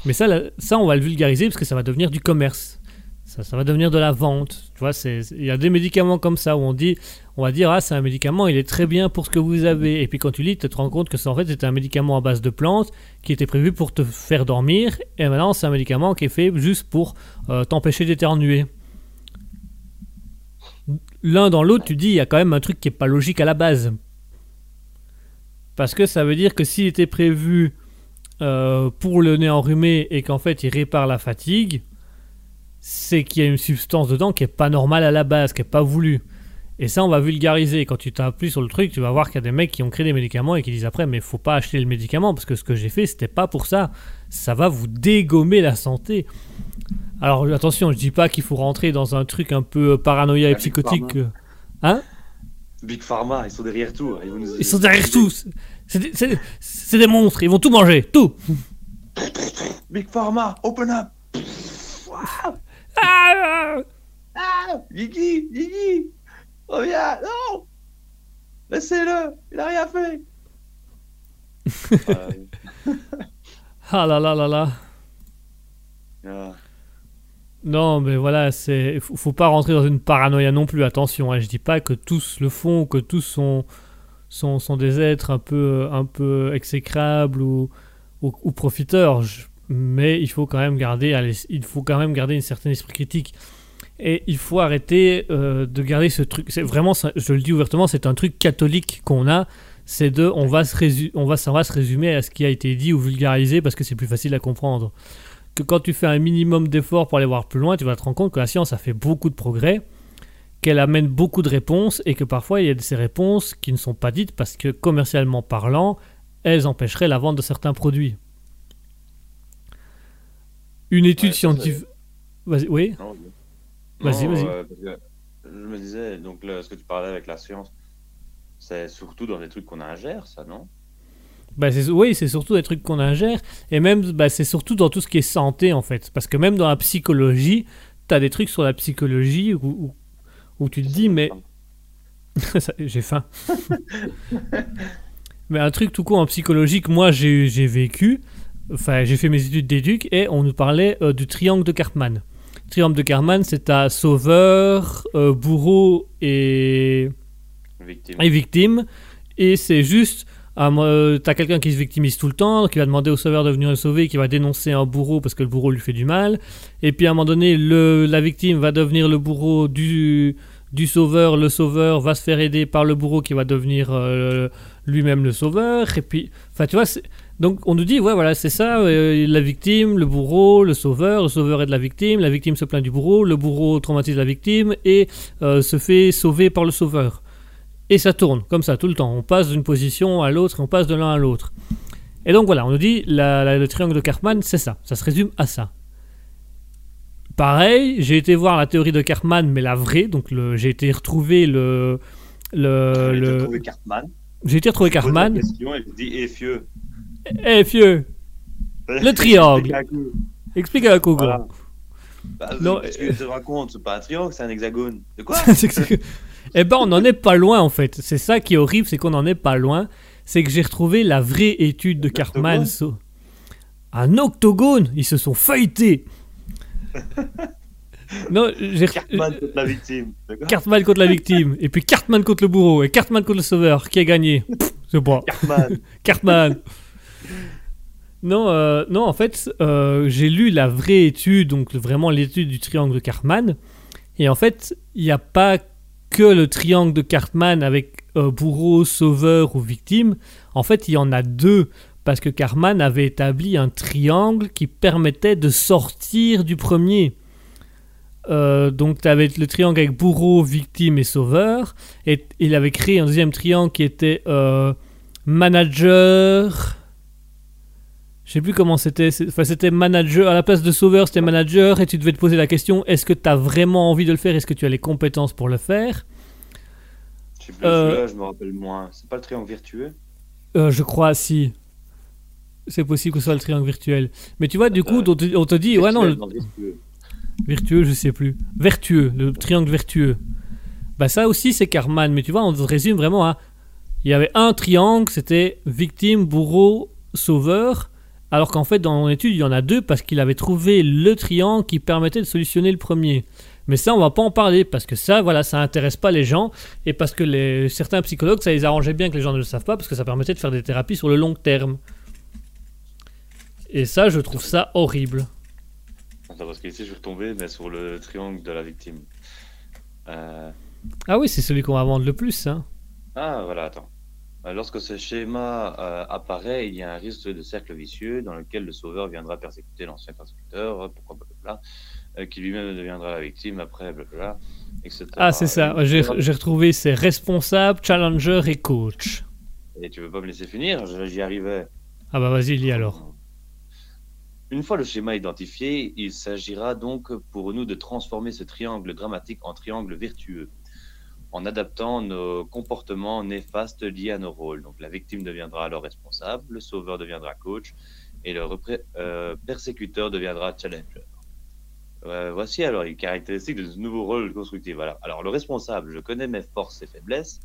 Mais ça, ça, on va le vulgariser parce que ça va devenir du commerce. Ça, ça va devenir de la vente. Tu vois, il y a des médicaments comme ça où on dit, on va dire, ah, c'est un médicament, il est très bien pour ce que vous avez. Et puis quand tu lis, tu te rends compte que c'est en fait c'était un médicament à base de plantes qui était prévu pour te faire dormir. Et maintenant, c'est un médicament qui est fait juste pour euh, t'empêcher d'éternuer. L'un dans l'autre, tu dis, il y a quand même un truc qui est pas logique à la base. Parce que ça veut dire que s'il était prévu euh, pour le nez enrhumé et qu'en fait il répare la fatigue, c'est qu'il y a une substance dedans qui est pas normale à la base, qui est pas voulue. Et ça, on va vulgariser. Quand tu t'appuies sur le truc, tu vas voir qu'il y a des mecs qui ont créé des médicaments et qui disent après, mais faut pas acheter le médicament parce que ce que j'ai fait, c'était pas pour ça. Ça va vous dégommer la santé. Alors attention, je dis pas qu'il faut rentrer dans un truc un peu paranoïa et psychotique. Pharma. Hein? Big Pharma, ils sont derrière tout. hein. Ils, vont nous- Ils sont derrière tout. C'est des, monstres. Ils vont tout manger, tout. Big Pharma, open up. Ah Ah, Guigui, Guigui, reviens, non Laissez-le, il a rien fait Euh, Ah là là là là. ah, Non, mais voilà, c'est faut, faut pas rentrer dans une paranoïa non plus. Attention, hein, je dis pas que tous le font, que tous sont sont, sont des êtres un peu un peu exécrables ou ou, ou profiteurs. Je- mais il faut quand même garder allez, il faut quand même garder une certaine esprit critique. Et il faut arrêter euh, de garder ce truc. C'est vraiment, ça- je le dis ouvertement, c'est un truc catholique qu'on a. C'est de, on va se résu- on va, ça va se résumer à ce qui a été dit ou vulgarisé parce que c'est plus facile à comprendre que quand tu fais un minimum d'efforts pour aller voir plus loin, tu vas te rendre compte que la science a fait beaucoup de progrès, qu'elle amène beaucoup de réponses et que parfois il y a de ces réponses qui ne sont pas dites parce que commercialement parlant, elles empêcheraient la vente de certains produits. Une étude Ouais, scientifique. Oui. Non, Vas-y, vas-y. euh, je me disais, donc ce que tu parlais avec la science, c'est surtout dans des trucs qu'on ingère, ça, non? Bah, oui, c'est surtout des trucs qu'on ingère. Et même, bah, c'est surtout dans tout ce qui est santé, en fait. Parce que même dans la psychologie, tu as des trucs sur la psychologie où, où- où tu te dis, mais. J'ai faim. mais un truc tout court en psychologie que moi j'ai j'ai vécu, enfin j'ai fait mes études d'éduc et on nous parlait euh, du triangle de Cartman. Triangle de Cartman, c'est à sauveur, euh, bourreau et Victime. et victime. Et c'est juste, ah, euh, t'as quelqu'un qui se victimise tout le temps, qui va demander au sauveur de venir le sauver, qui va dénoncer un bourreau parce que le bourreau lui fait du mal. Et puis à un moment donné, le, la victime va devenir le bourreau du, du sauveur. Le sauveur va se faire aider par le bourreau qui va devenir euh, lui-même le sauveur. Et puis, enfin, tu vois, c'est- donc on nous dit, ouais, voilà, c'est ça, euh, la victime, le bourreau, le sauveur, le sauveur aide la victime, la victime se plaint du bourreau, le bourreau traumatise la victime et euh, se fait sauver par le sauveur. Et ça tourne comme ça tout le temps. On passe d'une position à l'autre et on passe de l'un à l'autre. Et donc voilà, on nous dit la- la- le triangle de Karpman, c'est ça. Ça se résume à ça. Pareil, j'ai été voir la théorie de Karpman, mais la vraie. Donc j'ai été retrouver le. le, J'ai j'ai été retrouver Karpman. et je dis, eh, fieux. Eh, fieux, le triangle. Explique à un coco. Voilà. Bah, Non, Qu'est-ce que tu te racontes? C'est pas un triangle, c'est un hexagone. De quoi? Eh ben, on n'en est pas loin en fait. C'est ça qui est horrible, c'est qu'on n'en est pas loin. C'est que j'ai retrouvé la vraie étude de Cartman. Un octogone Ils se sont feuilletés Non, j'ai Cartman contre la victime. Cartman contre la victime, et puis Cartman contre le bourreau, et Cartman contre le sauveur. Qui a gagné? Pff, C'est pas. Cartman. Cartman. Non, euh, non, en fait, euh, j'ai lu la vraie étude, donc vraiment l'étude du triangle de Cartman. Et en fait, il n'y a pas que le triangle de Cartman avec euh, bourreau, sauveur ou victime. En fait, il y en a deux. Parce que Cartman avait établi un triangle qui permettait de sortir du premier. Donc, tu avais le triangle avec bourreau, victime et sauveur. Et il avait créé un deuxième triangle qui était manager. Je sais plus comment c'était. Enfin, c'était manager. À la place de sauveur, c'était manager. Et tu devais te poser la question est-ce que tu as vraiment envie de le faire? Est-ce que tu as les compétences pour le faire? Je sais plus, Euh, je me rappelle moins. C'est pas le triangle vertueux Euh, Je crois, si. C'est possible que ce soit le triangle virtuel. Mais tu vois, du coup, on te, on te dit ouais, non, le vertueux. virtueux, je sais plus. Vertueux, le triangle vertueux. Bah, ça aussi, c'est Karman. Mais tu vois, on se résume vraiment à. Il y avait un triangle, c'était victime, bourreau, sauveur. Alors qu'en fait, dans mon étude, il y en a deux parce qu'il avait trouvé le triangle qui permettait de solutionner le premier. Mais ça, on va pas en parler parce que ça, voilà, ça intéresse pas les gens et parce que les, certains psychologues, ça les arrangeait bien que les gens ne le savent pas parce que ça permettait de faire des thérapies sur le long terme. Et ça, je trouve ça horrible. Parce qu'ici, je suis retombé mais sur le triangle de la victime. Euh, Ah oui, c'est celui qu'on va vendre le plus, hein. Ah, voilà, attends. Euh, Lorsque ce schéma euh, apparaît, il y a un risque de cercle vicieux dans lequel le sauveur viendra persécuter l'ancien persécuteur, euh, pourquoi blablabla, euh, qui lui-même deviendra la victime après, blablabla, etc. Ah, c'est ça. J'ai retrouvé, c'est responsable, challenger et coach. Et tu veux pas me laisser finir? J'y arrivais. Ah bah vas-y, lis alors. Une fois le schéma identifié, il s'agira donc pour nous de transformer ce triangle dramatique en triangle vertueux, en adaptant nos comportements néfastes liés à nos rôles. Donc la victime deviendra alors responsable, le sauveur deviendra coach et le euh, persécuteur deviendra challenger. Euh, voici alors les caractéristiques de ce nouveau rôle constructif. Voilà. Alors le responsable, je connais mes forces et faiblesses,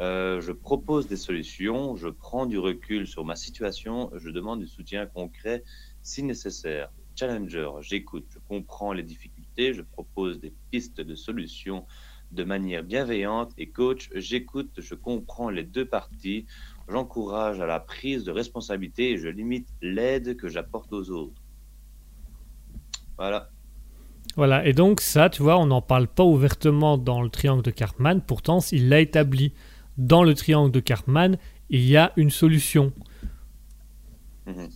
euh, je propose des solutions, je prends du recul sur ma situation, je demande du soutien concret si nécessaire. Challenger, j'écoute, je comprends les difficultés, je propose des pistes de solutions de manière bienveillante et coach, j'écoute, je comprends les deux parties, j'encourage à la prise de responsabilité et je limite l'aide que j'apporte aux autres. Voilà. Voilà, et donc ça, tu vois, on n'en parle pas ouvertement dans le triangle de Karpman, pourtant il l'a établi. Dans le triangle de Karpman, il y a une solution. Mhm.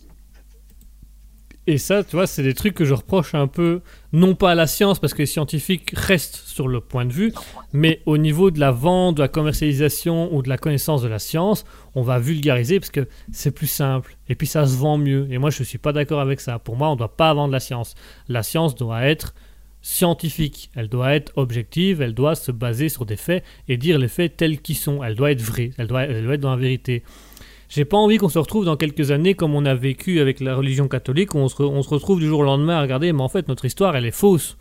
Et ça, tu vois, c'est des trucs que je reproche un peu, non pas à la science, parce que les scientifiques restent sur le point de vue, mais au niveau de la vente, de la commercialisation ou de la connaissance de la science, on va vulgariser parce que c'est plus simple. Et puis ça se vend mieux. Et moi, je ne suis pas d'accord avec ça. Pour moi, on ne doit pas vendre la science. La science doit être scientifique. Elle doit être objective, elle doit se baser sur des faits et dire les faits tels qu'ils sont. Elle doit être vraie, elle doit, elle doit être dans la vérité. J'ai pas envie qu'on se retrouve dans quelques années comme on a vécu avec la religion catholique, où on se, retrouve du jour au lendemain à regarder, mais en fait notre histoire elle est fausse.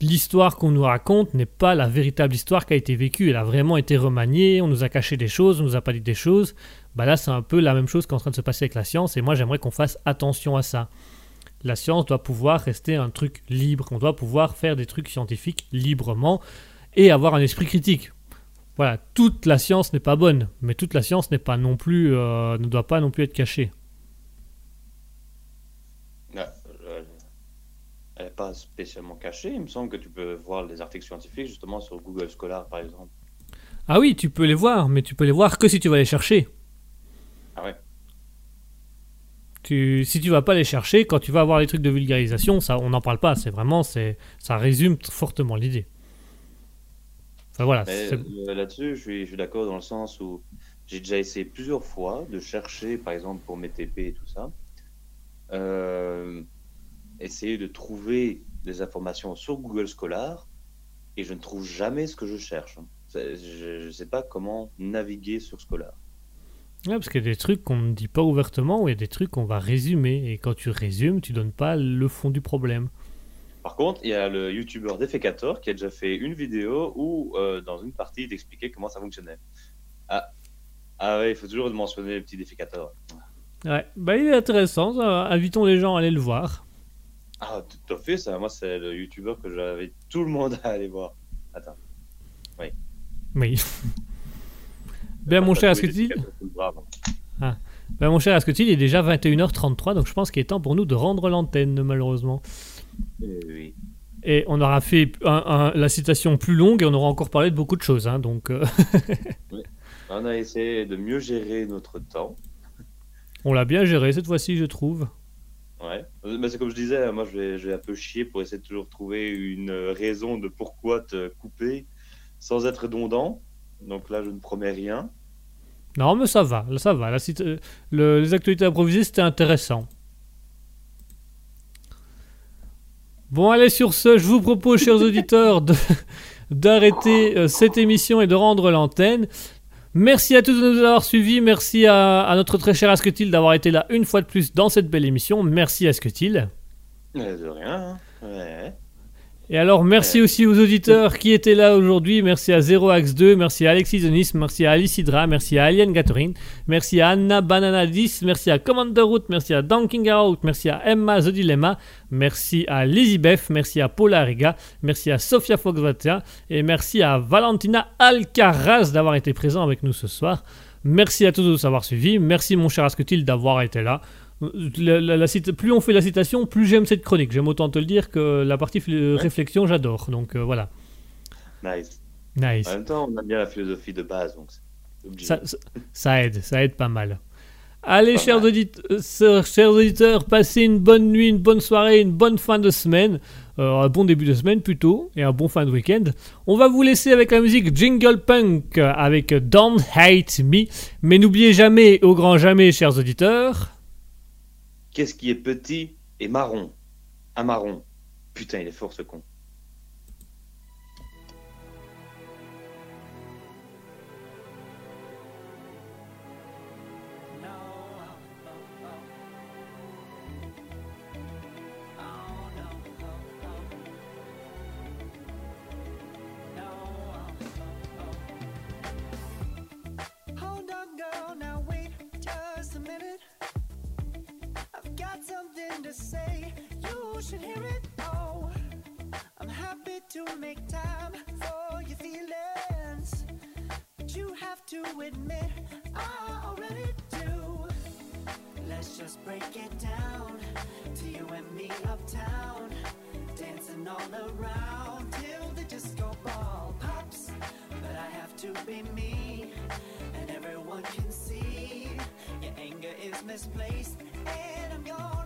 L'histoire qu'on nous raconte n'est pas la véritable histoire qui a été vécue, elle a vraiment été remaniée, on nous a caché des choses, on nous a pas dit des choses. Bah là c'est un peu la même chose qu'en train de se passer avec la science, et moi j'aimerais qu'on fasse attention à ça. La science doit pouvoir rester un truc libre, on doit pouvoir faire des trucs scientifiques librement et avoir un esprit critique voilà, toute la science n'est pas bonne, mais toute la science n'est pas non plus, euh, ne doit pas non plus être cachée. Ah, euh, elle n'est pas spécialement cachée. Il me semble que tu peux voir les articles scientifiques justement sur Google Scholar, par exemple. Ah oui, tu peux les voir, mais tu peux les voir que si tu vas les chercher. Ah ouais. Tu, si tu vas pas les chercher, quand tu vas avoir les trucs de vulgarisation, ça, on n'en parle pas. C'est vraiment, c'est, ça résume fortement l'idée voilà. Euh, là-dessus, je suis, je suis d'accord dans le sens où j'ai déjà essayé plusieurs fois de chercher, par exemple, pour mes TP et tout ça, euh, essayer de trouver des informations sur Google Scholar et je ne trouve jamais ce que je cherche. Je ne sais pas comment naviguer sur Scholar. Ouais, parce qu'il y a des trucs qu'on ne dit pas ouvertement ou il y a des trucs qu'on va résumer. Et quand tu résumes, tu donnes pas le fond du problème. Par contre, il y a le youtubeur Defecator qui a déjà fait une vidéo où, euh, dans une partie, il expliquait comment ça fonctionnait. Ah, ah ouais, il faut toujours mentionner le petit Defecator. Ouais, bah il est intéressant, invitons les gens à aller le voir. Ah, tout à fait, ça. Moi, c'est le youtubeur que j'avais tout le monde à aller voir. Attends. Oui. Oui. ben, mon cher, tu ah. Ben, mon cher, tu il est déjà 21h33, donc je pense qu'il est temps pour nous de rendre l'antenne, malheureusement. Eh et on aura fait la citation plus longue et on aura encore parlé de beaucoup de choses. Hein, donc, euh. On a essayé de mieux gérer notre temps. On l'a bien géré cette fois-ci, je trouve. Ouais, mais c'est comme je disais, moi je vais, un peu chier pour essayer de toujours trouver une raison de pourquoi te couper sans être redondant. Donc là, je ne promets rien. Non, mais ça va, ça va. La, le, les actualités improvisées, c'était intéressant. Bon, allez, sur ce, je vous propose, chers auditeurs, d'arrêter euh, cette émission et de rendre l'antenne. Merci à tous de nous avoir suivis. Merci à, notre très cher Asketil d'avoir été là une fois de plus dans cette belle émission. Merci Asketil. De rien. Hein. Et alors, merci aussi aux auditeurs qui étaient là aujourd'hui. Merci à Zero Axe 2, merci à Alexis Denis, merci à Alice Hydra, merci à Alien Gathering, merci à Anna Banana 10, merci à Commander Root, merci à Dunking Out, merci à Emma The Dilemma, merci à Lizzie Beth, merci à Paula Riga, merci à Sofia Fox 21 et merci à Valentina Alcaraz d'avoir été présent avec nous ce soir. Merci à tous de nous avoir suivis. Merci mon cher Asketil d'avoir été là. La, plus on fait la citation, plus j'aime cette chronique. J'aime autant te le dire que la partie réflexion, j'adore. Donc euh, voilà. Nice. Nice. En même temps, on a bien la philosophie de base. Donc ça, ça, aide, ça aide pas mal. Allez, chers, auditeurs, chers auditeurs, passez une bonne nuit, une bonne soirée, une bonne fin de semaine. Euh, un bon début de semaine plutôt, et un bon fin de week-end. On va vous laisser avec la musique Jingle Punk avec Don't Hate Me. Mais n'oubliez jamais, au grand jamais, chers auditeurs. Qu'est-ce qui est petit et marron? Un marron. Putain, il est fort ce con. To say. You should hear it. Oh, I'm happy to make time for your feelings. But you have to admit, I already do. Let's just break it down to you and me uptown. Dancing all around till the disco ball pops. But I have to be me, and everyone can see your anger is misplaced. And I'm gonna tell you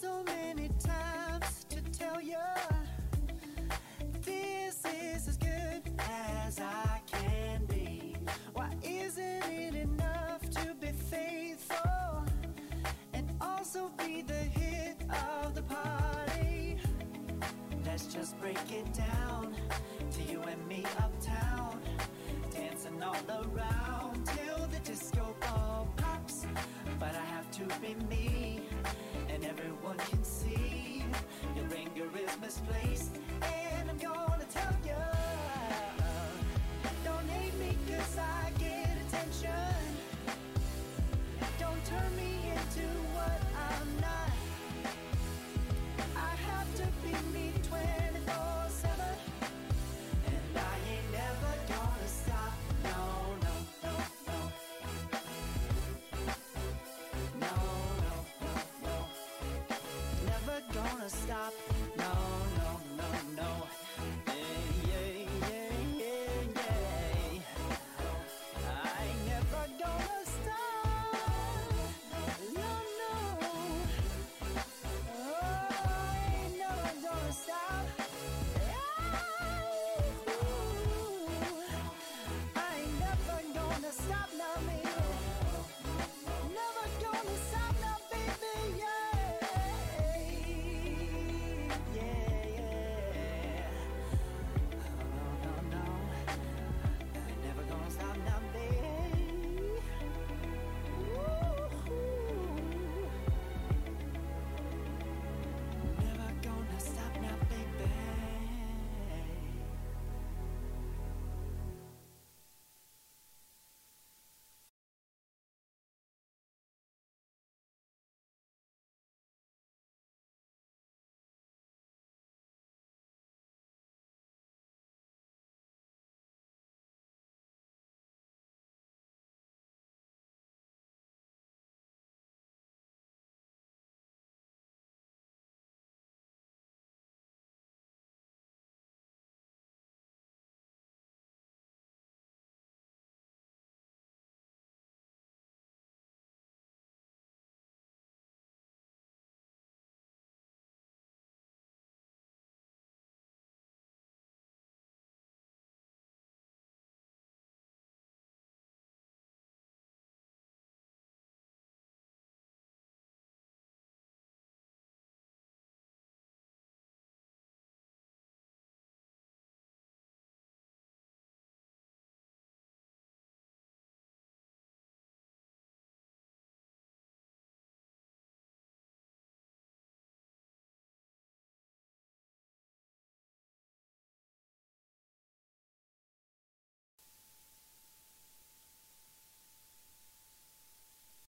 so many times to tell you this is as good as I can be. Why isn't it enough to be faithful and also be the hit of the party? Let's just break it down.